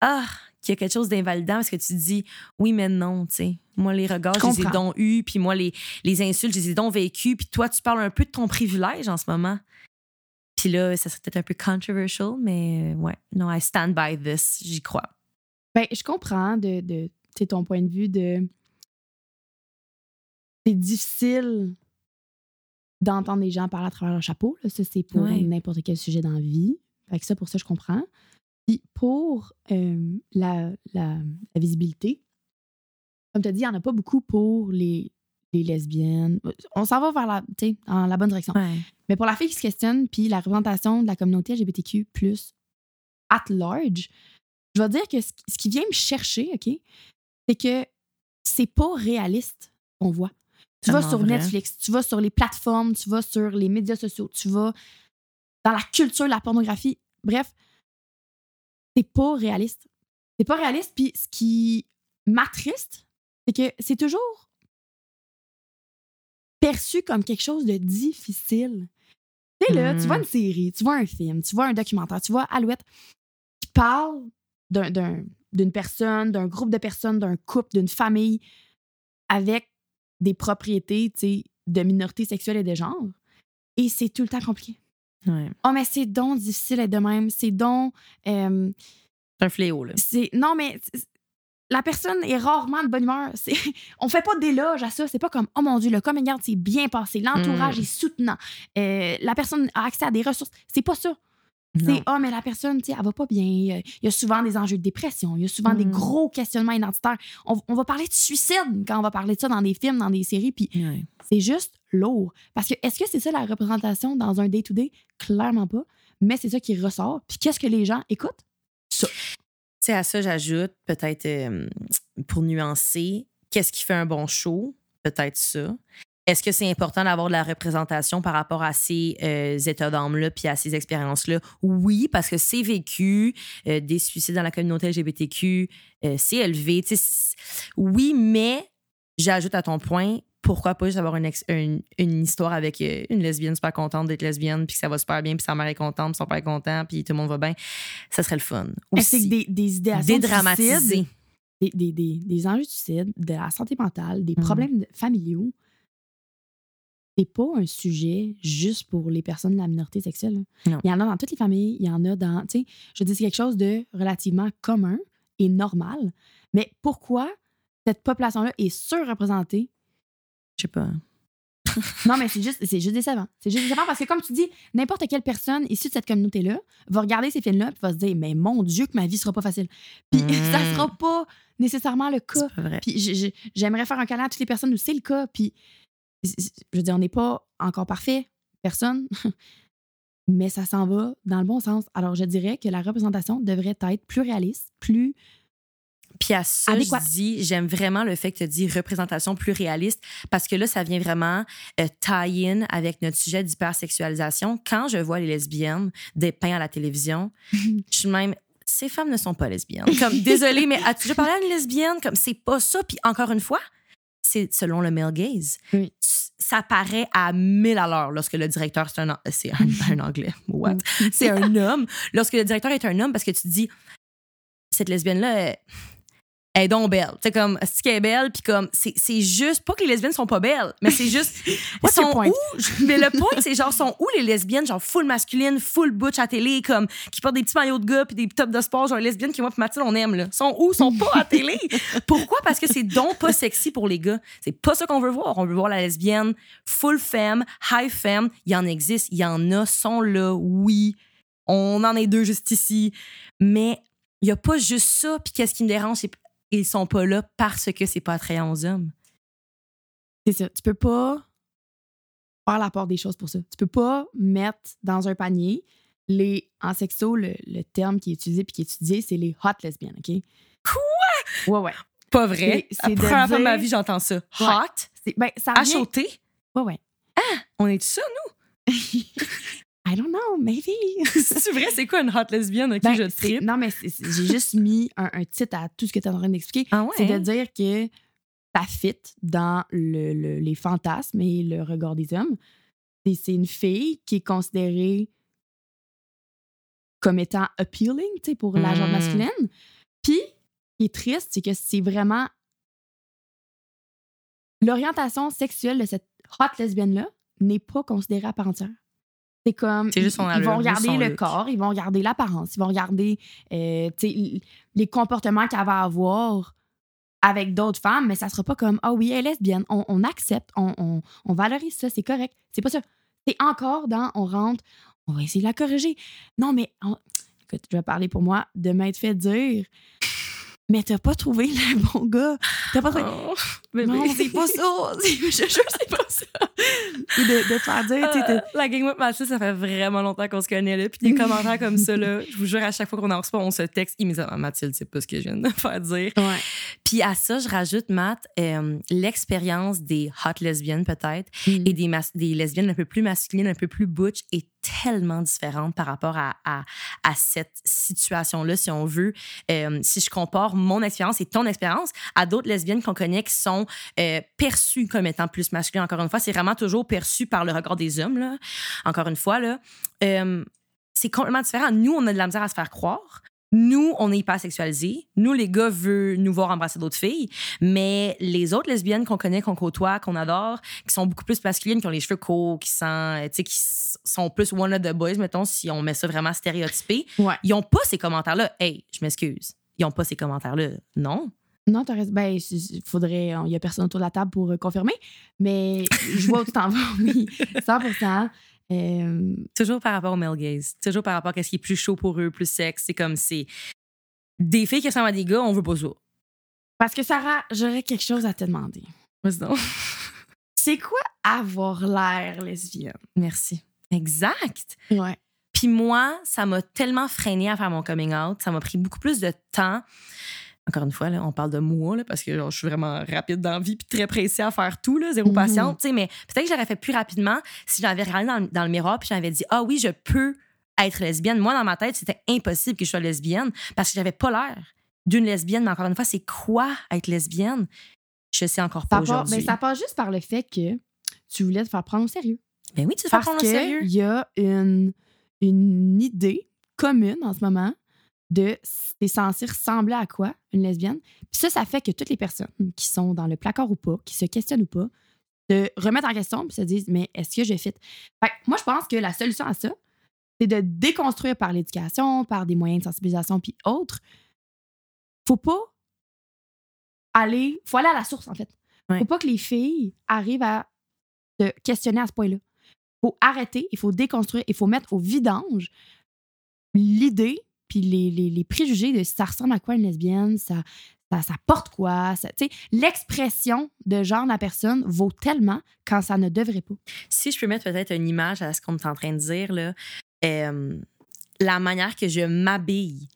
ah, qu'il y a quelque chose d'invalidant parce que tu te dis oui, mais non, tu sais. Moi, les regards, je, Je les ai donc eus, puis moi, les, les insultes, je les ai donc vécues, puis toi, tu parles un peu de ton privilège en ce moment. Puis là, ça serait peut-être un peu controversial, mais euh, ouais, non, I stand by this, j'y crois. Ben, je comprends de, de tu sais, ton point de vue de. C'est difficile d'entendre des gens parler à travers leur chapeau. Là. Ça, c'est pour Ouais. n'importe quel sujet dans la vie. Fait que ça, pour ça, je comprends. Puis pour euh, la, la, la visibilité, comme tu as dit, il n'y en a pas beaucoup pour les, les lesbiennes. On s'en va vers la, dans la bonne direction. Ouais. Mais pour la fille qui se questionne, puis la représentation de la communauté LGBTQ, at large, je vais dire que ce ce qui vient me chercher, OK, c'est que c'est pas réaliste qu'on voit. Tu vas sur vrai. Netflix, tu vas sur les plateformes, tu vas sur les médias sociaux, tu vas dans la culture, la pornographie. Bref, c'est pas réaliste. C'est pas réaliste. Puis ce qui m'attriste, c'est que c'est toujours perçu comme quelque chose de difficile. Tu sais, là, tu vois une série, tu vois un film, tu vois un documentaire, tu vois Alouette qui parle d'un- d'un- d'une personne, d'un groupe de personnes, d'un couple, d'une famille avec des propriétés, tu sais, de minorités sexuelles et de genre. Et c'est tout le temps compliqué. Ouais. Oh, mais c'est donc difficile d'être de même. C'est donc. euh, C'est un fléau, là. c'est non mais la personne est rarement de bonne humeur. C'est- On fait pas d'éloge à ça. C'est pas comme oh mon dieu le coming out c'est bien passé, l'entourage Mm. est soutenant, Euh, la personne a accès à des ressources. C'est pas ça. C'est oh mais la personne tu sais elle va pas bien. Il y a souvent des enjeux de dépression. Il y a souvent des Mm. gros questionnements identitaires. On, on va parler de suicide quand on va parler de ça dans des films, dans des séries. Puis c'est juste lourd. Parce que est-ce que c'est ça la représentation dans un day-to-day? Clairement pas. Mais c'est ça qui ressort. Puis qu'est-ce que les gens écoutent? Tu sais, à ça, j'ajoute peut-être pour nuancer, qu'est-ce qui fait un bon show? Peut-être ça. Est-ce que c'est important d'avoir de la représentation par rapport à ces euh, états d'âme-là puis à ces expériences-là? Oui, parce que c'est vécu, euh, des suicides dans la communauté LGBTQ, euh, c'est élevé. tu sais, c'est- Oui, mais j'ajoute à ton point, pourquoi pas juste avoir une, ex- une, une histoire avec euh, une lesbienne super contente d'être lesbienne, puis que ça va super bien, puis sa mère est contente, puis son père est content, puis tout le monde va bien. Ça serait le fun. Est-ce que Aussi, des, des idéations de dédramatiser. des, des, des, des enjeux de suicide, de la santé mentale, des Mhm. problèmes familiaux, c'est pas un sujet juste pour les personnes de la minorité sexuelle. Non. Il y en a dans toutes les familles, il y en a dans, tu sais, je dis c'est quelque chose de relativement commun et normal. Mais pourquoi cette population-là est surreprésentée? Je sais pas. Non, mais c'est juste, c'est juste décevant. C'est juste décevant parce que, comme tu dis, n'importe quelle personne issue de cette communauté-là va regarder ces films-là et va se dire, mais mon Dieu, que ma vie sera pas facile. Puis ça sera pas nécessairement le cas. C'est pas vrai. Puis j'aimerais faire un câlin à toutes les personnes où c'est le cas. Puis je veux dire, on n'est pas encore parfait, personne, mais ça s'en va dans le bon sens. Alors je dirais que la représentation devrait être plus réaliste, plus. Puis à ça, Adéquat. je dis, j'aime vraiment le fait que tu dis représentation plus réaliste parce que là, ça vient vraiment euh, tie-in avec notre sujet d'hypersexualisation. Quand je vois les lesbiennes dépeintes à la télévision, je suis même. Ces femmes ne sont pas lesbiennes. Comme, désolée, mais as-tu déjà parlé à une lesbienne? Comme, c'est pas ça. Puis encore une fois, c'est selon le male gaze. Oui. Ça paraît à 1000 à l'heure lorsque le directeur, c'est un, c'est un, un anglais. What? c'est un homme. Lorsque le directeur est un homme, parce que tu te dis, cette lesbienne-là, elle, est donc belle. C'est comme, qu'elle est belle? Puis comme, c'est c'est juste, pas que les lesbiennes sont pas belles, mais c'est juste, sont point? où? Mais le point, c'est genre, sont où les lesbiennes, genre full masculine, full butch à télé, comme, qui portent des petits maillots de gars puis des tops de sport, genre les lesbiennes qui, moi, puis Mathilde, on aime, là. Sont où? Sont pas à télé? Pourquoi? Parce que c'est donc pas sexy pour les gars. C'est pas ça qu'on veut voir. On veut voir la lesbienne full femme, high femme. Il y en existe, il y en a, sont là, oui. On en est deux juste ici. Mais il y a pas juste ça. Puis qu'est-ce qui me dérange, c'est ils sont pas là parce que c'est pas attrayant aux hommes. C'est ça. Tu peux pas faire la part des choses pour ça. Tu peux pas mettre dans un panier les. En sexo, le, le terme qui est utilisé puis qui est étudié, c'est les hot lesbiennes, OK? Quoi? Ouais, ouais. Pas vrai. C'est- première fois de ma vie, j'entends ça. Ouais. Hot, C'est- Ben, ça chaudé. Ouais, ouais. On est ça, nous? I don't know, maybe. c'est vrai, c'est quoi une hot lesbienne? Ok, Ben, je tripe. non, mais j'ai juste mis un, un titre à tout ce que tu es en train d'expliquer. Ah ouais? C'est de dire que ça fit dans le- le- les fantasmes et le regard des hommes. C'est une fille qui est considérée comme étant appealing pour la genre Mm. masculine. Puis, ce qui est triste, c'est que c'est vraiment l'orientation sexuelle de cette hot lesbienne-là n'est pas considérée à part entière. C'est comme. Juste ils, ils vont regarder le look. corps, ils vont regarder l'apparence, ils vont regarder euh, les comportements qu'elle va avoir avec d'autres femmes, mais ça sera pas comme Ah oui, elle est lesbienne. On, on accepte, on, on- on valorise ça, c'est correct. C'est pas ça. C'est encore dans on rentre, on va essayer de la corriger. Non, mais écoute, je vais parler pour moi, de m'être fait dire Mais t'as pas trouvé le bon gars. T'as pas trouvé. Oh, non, c'est pas ça. Je jure, c'est pas ça. Et de, de faire dire, Euh, la gang with Mathilde, ça fait vraiment longtemps qu'on se connaît. Là. Puis des commentaires comme ça, là, je vous jure, à chaque fois qu'on en reçoit, on se texte immédiatement. Mathilde, c'est pas ce que je viens de faire dire. Ouais. Puis à ça, je rajoute, Matt, euh, l'expérience des hot lesbiennes peut-être Mm. et des, des lesbiennes un peu plus masculines, un peu plus butch est tellement différente par rapport à, cette situation-là, si on veut. Euh, si je compare mon expérience et ton expérience à d'autres lesbiennes qu'on connaît qui sont euh, perçues comme étant plus masculines, encore une fois, c'est vraiment toujours perçu par le regard des hommes, là. encore une fois. Là. Euh, c'est complètement différent. Nous, on a de la misère à se faire croire nous, on est hyper sexualisés. Nous, les gars, veulent nous voir embrasser d'autres filles. Mais les autres lesbiennes qu'on connaît, qu'on côtoie, qu'on adore, qui sont beaucoup plus masculines, qui ont les cheveux courts, qui sont, qui sont plus one of the boys, mettons, si on met ça vraiment stéréotypé, Ouais. ils ont pas ces commentaires-là. Hey, je m'excuse. Ils ont pas ces commentaires-là. Non. Non, t'as raison. Ben, il faudrait. Il y a personne autour de la table pour euh, confirmer. Mais je vois où tu t'en vas, oui. 100 euh, Toujours par rapport au male gaze. Toujours par rapport à ce qui est plus chaud pour eux, plus sexe. C'est comme c'est. Des filles qui ressemblent à des gars, on veut pas ça. Parce que Sarah, j'aurais quelque chose à te demander. C'est quoi avoir l'air lesbienne? Merci. Exact. Ouais. Puis moi, ça m'a tellement freiné à faire mon coming out. Ça m'a pris beaucoup plus de temps. Encore une fois, là, on parle de moi, là, parce que genre, je suis vraiment rapide dans la vie puis très pressée à faire tout, là, zéro patiente. sais, Mais peut-être que j'aurais fait plus rapidement si j'avais regardé dans, le- dans le miroir puis j'avais dit Ah oui, je peux être lesbienne. Moi, dans ma tête, c'était impossible que je sois lesbienne parce que j'avais pas l'air d'une lesbienne. Mais encore une fois, c'est quoi être lesbienne? Je sais encore pas part, aujourd'hui. ben, ça passe juste par le fait que tu voulais te faire prendre au sérieux. Ben oui, tu te fais Parce prendre au sérieux. qu'il y a une, une idée commune en ce moment de c'est censé ressembler à quoi une lesbienne? Puis ça, ça fait que toutes les personnes qui sont dans le placard ou pas, qui se questionnent ou pas, se remettent en question puis se disent mais est-ce que je fit? Fait que moi, je pense que la solution à ça, c'est de déconstruire par l'éducation, par des moyens de sensibilisation puis autres. Faut pas aller, faut aller à la source en fait. Ouais. Faut pas que les filles arrivent à se questionner à ce point-là. Faut arrêter, il faut déconstruire, il faut mettre au vidange l'idée puis les, les, les préjugés de ça ressemble à quoi une lesbienne, ça, ça, porte quoi. ça- L'expression de genre de la personne vaut tellement quand ça ne devrait pas. si je peux mettre peut-être une image à ce qu'on est en train de dire, là, euh, la manière que je m'habille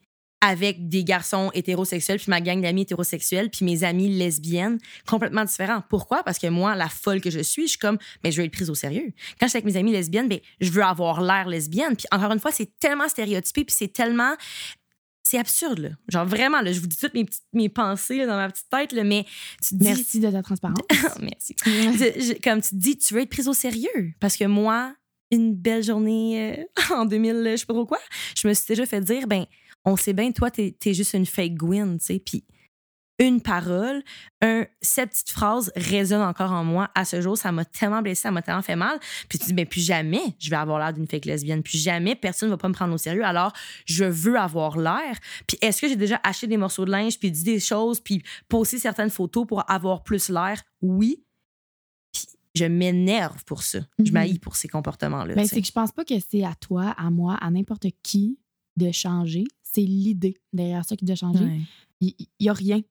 avec des garçons hétérosexuels, puis ma gang d'amis hétérosexuels, puis mes amies lesbiennes, complètement différent. Pourquoi? Parce que moi, la folle que je suis, je suis comme, mais je veux être prise au sérieux. Quand je suis avec mes amies lesbiennes, ben, je veux avoir l'air lesbienne. Puis encore une fois, c'est tellement stéréotypé, puis c'est tellement... C'est absurde, là. Genre vraiment, là, je vous dis toutes mes, petites, mes pensées là, dans ma petite tête, là, mais tu te dis... Merci de ta transparence. Merci. Je- je- comme tu te dis, tu veux être prise au sérieux. Parce que moi, une belle journée euh, en 2000, je sais pas trop quoi, je me suis déjà fait dire, ben, on sait bien, toi, t'es es juste une fake Gwyn, tu sais. Puis une parole, un, cette petite phrase résonne encore en moi à ce jour. Ça m'a tellement blessée, ça m'a tellement fait mal. Puis tu te dis, ben, plus jamais je vais avoir l'air d'une fake lesbienne. Plus jamais personne ne va pas me prendre au sérieux. Alors, je veux avoir l'air. Puis est-ce que j'ai déjà acheté des morceaux de linge, puis dit des choses, puis posé certaines photos pour avoir plus l'air? Oui. Puis je m'énerve pour ça. Je Mhm. m'haïs pour ces comportements-là. Ben, c'est que je pense pas que c'est à toi, à moi, à n'importe qui de changer. C'est l'idée derrière ça qui doit changer. Ouais. Il n'y a rien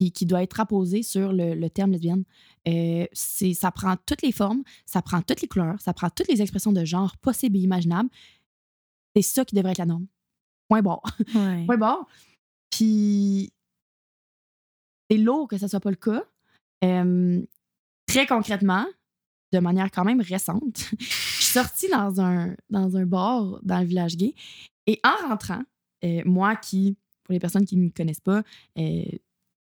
qui, qui doit être apposé sur le, le terme lesbienne. Euh, ça prend toutes les formes, ça prend toutes les couleurs, ça prend toutes les expressions de genre possibles et imaginables. C'est ça qui devrait être la norme. Point barre. Ouais. Point barre. Puis, c'est lourd que ce soit pas le cas. Euh, très concrètement, de manière quand même récente, je suis sortie dans un, dans un bar dans le village gay et en rentrant, euh, moi qui, pour les personnes qui ne me connaissent pas, euh,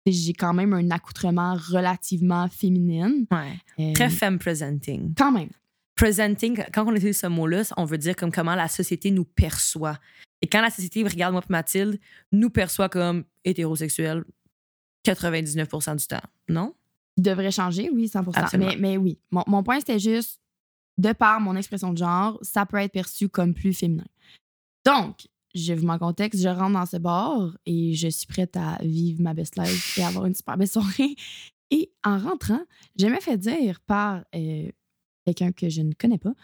j'ai quand même un accoutrement relativement féminine. Ouais. Euh, Très femme presenting. Quand même. Presenting, quand on utilise ce mot-là, on veut dire comme comment la société nous perçoit. Et quand la société regarde moi et Mathilde, nous perçoit comme hétérosexuels 99% du temps. Non? devrait changer, oui, 100 Absolument. mais, mais oui, mon, mon point, c'était juste, de par mon expression de genre, ça peut être perçu comme plus féminin. Donc, je vous mets en contexte, je rentre dans ce bar et je suis prête à vivre ma best life et avoir une super belle soirée. Et en rentrant, je me fait dire par euh, quelqu'un que je ne connais pas,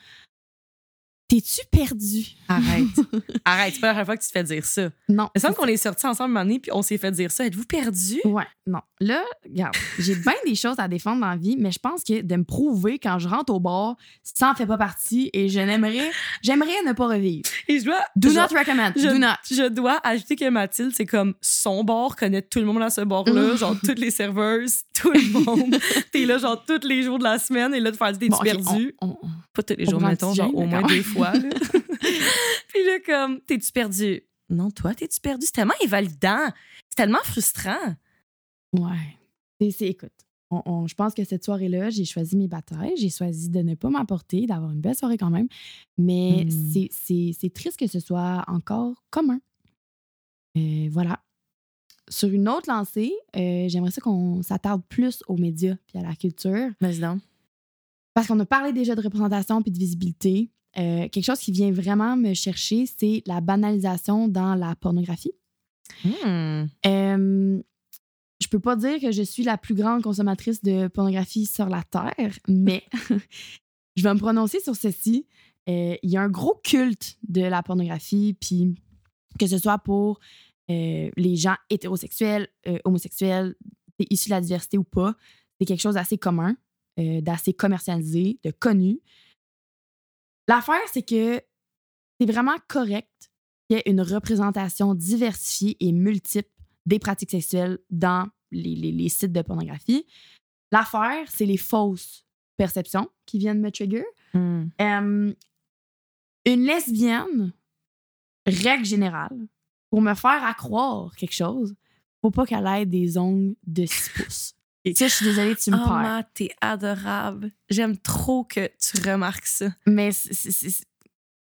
T'es-tu perdu? Arrête. Arrête, c'est pas la première fois que tu te fais dire ça. Non. Il me semble qu'on est sortis ensemble une année puis on s'est fait dire ça. Êtes-vous perdus? Ouais, non. Là, regarde, j'ai bien des choses à défendre dans la vie, mais je pense que de me prouver quand je rentre au bar, ça en fait pas partie et je n'aimerais, j'aimerais ne pas revivre. Et je dois. Do not recommend. je, Do not. je dois ajouter que Mathilde, c'est comme son bar, connaît tout le monde à ce bar-là, genre toutes les serveuses, tout le monde. T'es là, genre, tous les jours de la semaine, et là, de faire dire, t'es-tu Bon, perdu? on- Pas tous les on jours, un mettons, genre au moins deux fois. Là. Puis là, comme, t'es-tu perdu? Non, toi, t'es-tu perdu? C'est tellement invalidant. C'est tellement frustrant. Ouais. C'est, c'est- écoute, on- on- je pense que cette soirée-là, j'ai choisi mes batailles. J'ai choisi de ne pas m'emporter, d'avoir une belle soirée quand même. Mais Mm. c'est, c'est- c'est triste que ce soit encore commun. Euh, voilà. Sur une autre lancée, euh, j'aimerais ça qu'on s'attarde plus aux médias puis à la culture. Vas-y donc. Parce qu'on a parlé déjà de représentation puis de visibilité. Euh, quelque chose qui vient vraiment me chercher, c'est la banalisation dans la pornographie. Hmm. Euh, je peux pas dire que je suis la plus grande consommatrice de pornographie sur la Terre, mais je vais me prononcer sur ceci. Euh, Il y a un gros culte de la pornographie, puis que ce soit pour euh, les gens hétérosexuels, euh, homosexuels, issus de la diversité ou pas, c'est quelque chose d'assez commun, euh, d'assez commercialisé, de connu. L'affaire, c'est que c'est vraiment correct qu'il y ait une représentation diversifiée et multiple des pratiques sexuelles dans les, les- les sites de pornographie. L'affaire, c'est les fausses perceptions qui viennent me trigger. Hmm. Euh, une lesbienne, règle générale, pour me faire à croire quelque chose, faut pas qu'elle ait des ongles de 6 pouces. Et ça, je suis désolée, tu me Oh, perds. T'es adorable. J'aime trop que tu remarques ça. Mais c'est-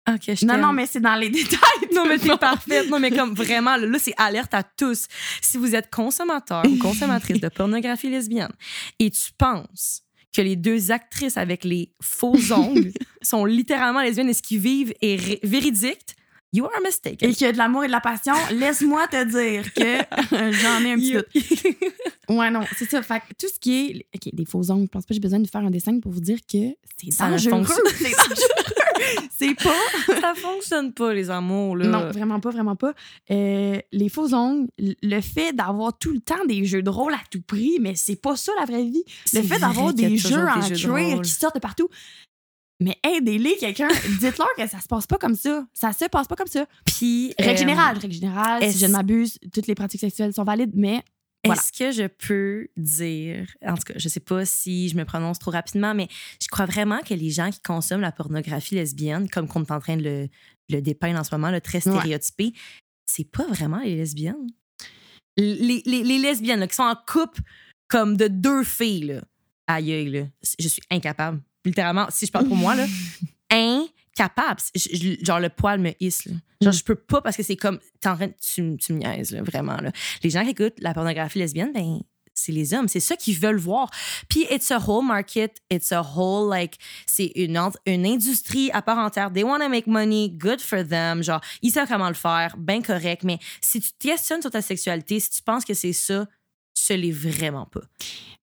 Ok, je non, non, mais c'est dans les détails. Non, mais t'es parfaite. Non, mais comme vraiment, là, c'est alerte à tous. Si vous êtes consommateur ou consommatrice de pornographie lesbienne et tu penses que les deux actrices avec les faux ongles sont littéralement lesbiennes et ce qu'ils vivent est véridique, you are mistaken. Et qu'il y a de l'amour et de la passion, laisse-moi te dire que j'en ai un petit doute. Ouais, non, c'est ça. Fait que tout ce qui est. OK, des faux ongles, je pense pas que j'ai besoin de faire un dessin pour vous dire que c'est dangereux. C'est dangereux. c'est pas. ça fonctionne pas, les amours, là. Non, vraiment pas, vraiment pas. Euh, les faux ongles, le fait d'avoir tout le temps des jeux de rôle à tout prix, mais c'est pas ça la vraie vie. Le fait d'avoir des jeux en cuir qui sortent de partout. Mais aidez-les, quelqu'un. Dites-leur que ça se passe pas comme ça. Ça se passe pas comme ça. Puis. Règle euh, générale, règle générale, si je ne m'abuse, toutes les pratiques sexuelles sont valides, mais Voilà. Est-ce que je peux dire, en tout cas, je sais pas si je me prononce trop rapidement, mais je crois vraiment que les gens qui consomment la pornographie lesbienne, comme qu'on est en train de le, le dépeindre en ce moment, là, très stéréotypé, c'est pas vraiment les lesbiennes. Les, les- les lesbiennes là, qui sont en couple comme de deux filles, là, aïe, aïe, là, je suis incapable. Littéralement, si je parle pour moi, là, incapable. Je- je- genre, le poil me hisse. là. Genre, Mm. je peux pas parce que c'est comme. T'es en train de- tu, tu me niaises, là, vraiment. Là. Les gens qui écoutent la pornographie lesbienne, ben, c'est les hommes. C'est ça qu'ils veulent voir. Puis, it's a whole market. It's a whole, like, c'est une, une industrie à part entière. They want to make money. Good for them. Genre, ils savent comment le faire. Ben correct. Mais si tu te questionnes sur ta sexualité, si tu penses que c'est ça, ce l'est vraiment pas.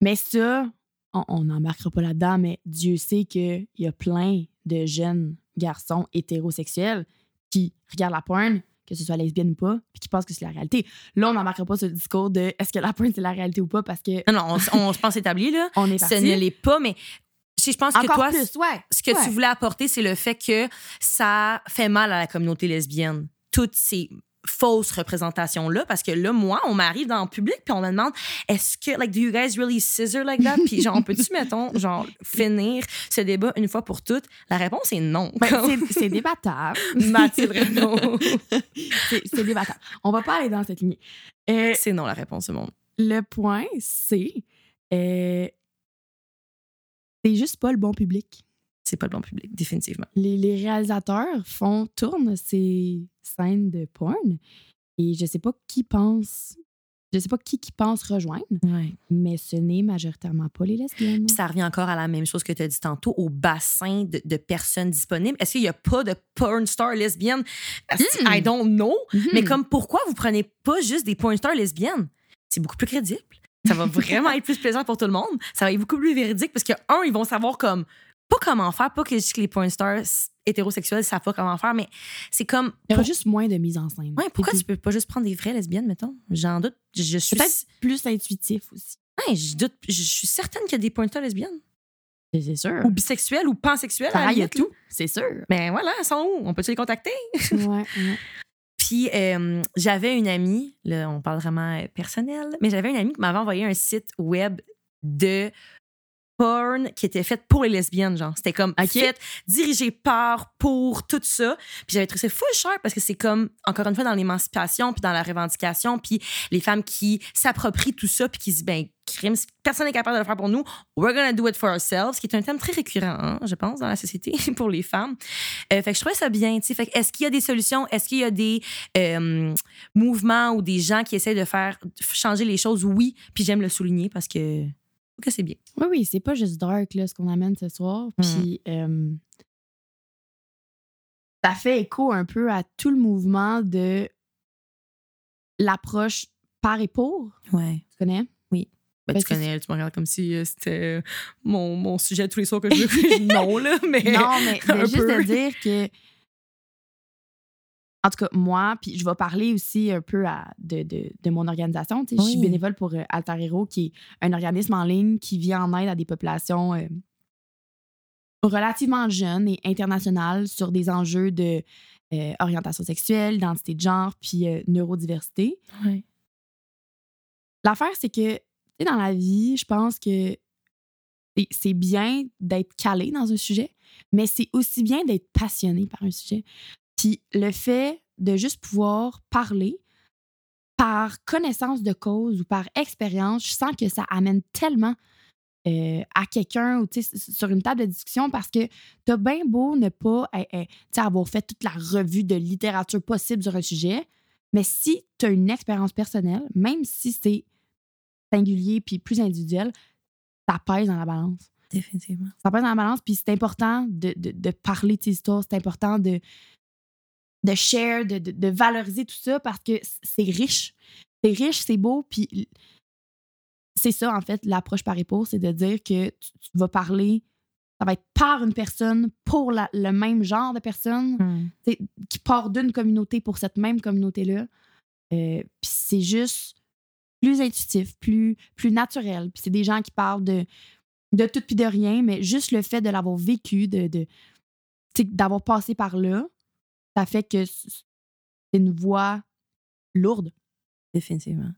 Mais ça, on- n'embarquera pas là-dedans, mais Dieu sait qu'il y a plein de jeunes garçons hétérosexuels qui regardent la porn, que ce soit lesbienne ou pas, puis qui pensent que c'est la réalité. Là, on n'embarquera pas le discours de est-ce que la porn c'est la réalité ou pas parce que Non, non, on, on se pense établi, là. on est Ce parti. ne l'est pas, mais je je pense que toi, plus, ouais. ce que Ouais. tu voulais apporter, c'est le fait que ça fait mal à la communauté lesbienne. Toutes ces fausses représentations-là, parce que là, moi, on m'arrive dans le public puis on me demande est-ce que, like, do you guys really scissor like that? Puis genre, on peut-tu, mettons, genre, finir ce débat une fois pour toutes? La réponse est non. Ben, c'est- débattable. Mathilde Renaud. c'est c'est débattable. On va pas aller dans cette ligne. Euh, c'est non la réponse au monde. le point, c'est euh, c'est juste pas le bon public. C'est pas le bon public, définitivement. les, les réalisateurs font, tournent ces scènes de porn et je sais pas qui pense, je sais pas qui qui pense rejoindre, Ouais. mais ce n'est majoritairement pas les lesbiennes. Puis ça revient encore à la même chose que tu as dit tantôt, au bassin de, de personnes disponibles. Est-ce qu'il n'y a pas de porn star lesbienne? Hmm. I don't know. Mais comme pourquoi vous prenez pas juste des porn stars lesbiennes? C'est beaucoup plus crédible. Ça va vraiment être plus plaisant pour tout le monde. Ça va être beaucoup plus véridique parce que, un, ils vont savoir comme pas comment faire, pas que je dis que les porn stars hétérosexuels savent pas comment faire, mais c'est comme. il y aura pour- juste moins de mise en scène. Ouais, pourquoi tu peux pas juste prendre des vraies lesbiennes, mettons? J'en doute. Je suis. Peut-être plus intuitif aussi. Ouais, je doute. Je suis certaine qu'il y a des porn stars lesbiennes. C'est sûr. Ou bisexuelles ou pansexuelles. Pareil, il y a tout. C'est sûr. Ben voilà, elles sont où? On peut-tu les contacter? ouais, ouais. Puis euh, j'avais une amie, là, on parle vraiment euh, personnel, mais j'avais une amie qui m'avait envoyé un site web de porn qui était faite pour les lesbiennes, genre. C'était comme Ok. fait, dirigé par, pour, tout ça. Puis j'avais trouvé ça full cher parce que c'est comme, encore une fois, dans l'émancipation, puis dans la revendication, puis les femmes qui s'approprient tout ça, puis qui se disent, ben, crime, personne n'est capable de le faire pour nous, we're gonna do it for ourselves, qui est un thème très récurrent, hein, je pense, dans la société pour les femmes. Euh, fait que je trouvais ça bien, tu sais. Fait que est-ce qu'il y a des solutions? Est-ce qu'il y a des euh, mouvements ou des gens qui essayent de faire changer les choses? Oui. Puis j'aime le souligner parce que, que c'est bien. Oui, oui, c'est pas juste dark là, ce qu'on amène ce soir. Mm. Puis euh, ça fait écho un peu à tout le mouvement de l'approche par et pour. Ouais. Tu connais? Ben, Ben, tu connais, tu me regardes comme si euh, c'était euh, mon, mon sujet tous les soirs que je veux. non, là, mais. Non, mais, mais juste peu. de dire que. En tout cas, moi, puis je vais parler aussi un peu à- de, de, de mon organisation. Je suis bénévole pour euh, Alter Hero, qui est un organisme en ligne qui vient en aide à des populations euh, relativement jeunes et internationales sur des enjeux de euh, orientation sexuelle, identité de genre, puis euh, neurodiversité. L'affaire, c'est que, tu dans la vie, je pense que c'est bien d'être calé dans un sujet, mais c'est aussi bien d'être passionné par un sujet. Puis le fait de juste pouvoir parler par connaissance de cause ou par expérience, je sens que ça amène tellement euh, à quelqu'un ou sur une table de discussion parce que t'as bien beau ne pas eh, eh, avoir fait toute la revue de littérature possible sur un sujet, mais si tu as une expérience personnelle, même si c'est singulier puis plus individuel, ça pèse dans la balance. Définitivement. Ça pèse dans la balance, puis c'est important de, de- de parler de tes histoires, c'est important de, de share, de, de- de valoriser tout ça parce que c'est riche. C'est riche, c'est beau, puis c'est ça, en fait, l'approche par épaule, c'est de dire que tu, tu vas parler, ça va être par une personne, pour la- le même genre de personne, Hmm. qui part d'une communauté pour cette même communauté-là. Euh, puis c'est juste plus intuitif, plus, plus naturel. Puis c'est des gens qui parlent de, de tout puis de rien, mais juste le fait de l'avoir vécu, de, d'avoir passé par là, ça fait que c'est une voix lourde. Définitivement.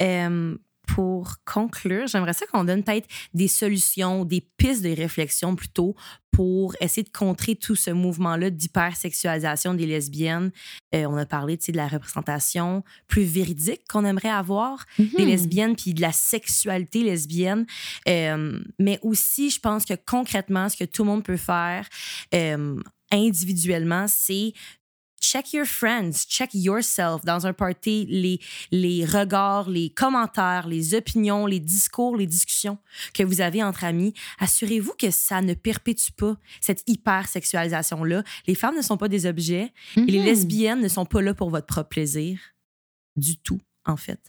Euh, pour conclure, j'aimerais ça qu'on donne peut-être des solutions, des pistes de réflexion plutôt pour essayer de contrer tout ce mouvement-là d'hypersexualisation des lesbiennes. Euh, on a parlé de la représentation plus véridique qu'on aimerait avoir des Hmm. lesbiennes puis de la sexualité lesbienne. Euh, mais aussi, je pense que concrètement, ce que tout le monde peut faire euh, individuellement, c'est check your friends, check yourself dans un party, les, les regards, les commentaires, les opinions, les discours, les discussions que vous avez entre amis. Assurez-vous que ça ne perpétue pas cette hypersexualisation-là. Les femmes ne sont pas des objets et les Mhm. lesbiennes ne sont pas là pour votre propre plaisir du tout, en fait.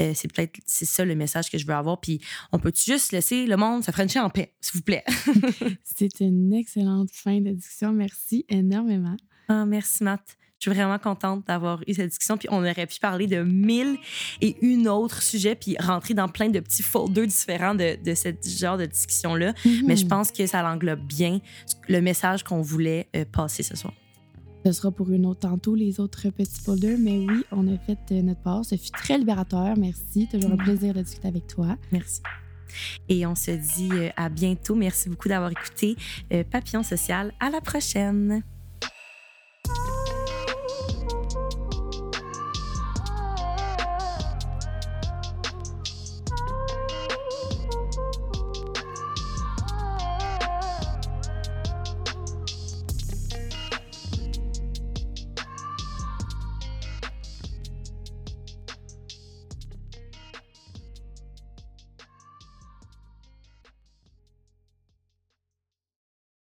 Euh, c'est peut-être c'est ça le message que je veux avoir. Puis on peut juste laisser le monde se frencher en paix, s'il vous plaît? C'est une excellente fin de discussion. Merci énormément. Ah, merci, Matt. Je suis vraiment contente d'avoir eu cette discussion. Puis on aurait pu parler de mille et une autres sujets, puis rentrer dans plein de petits folders différents de, de ce genre de discussion-là. Mais je Mhm. pense que ça englobe bien le message qu'on voulait euh, passer ce soir. Ce sera pour une autre tantôt, les autres petits folders. Mais oui, on a fait euh, notre part. Ce fut très libérateur. Merci. Toujours un Mhm. plaisir de discuter avec toi. Merci. Et on se dit euh, à bientôt. Merci beaucoup d'avoir écouté euh, Papillon Social. À la prochaine.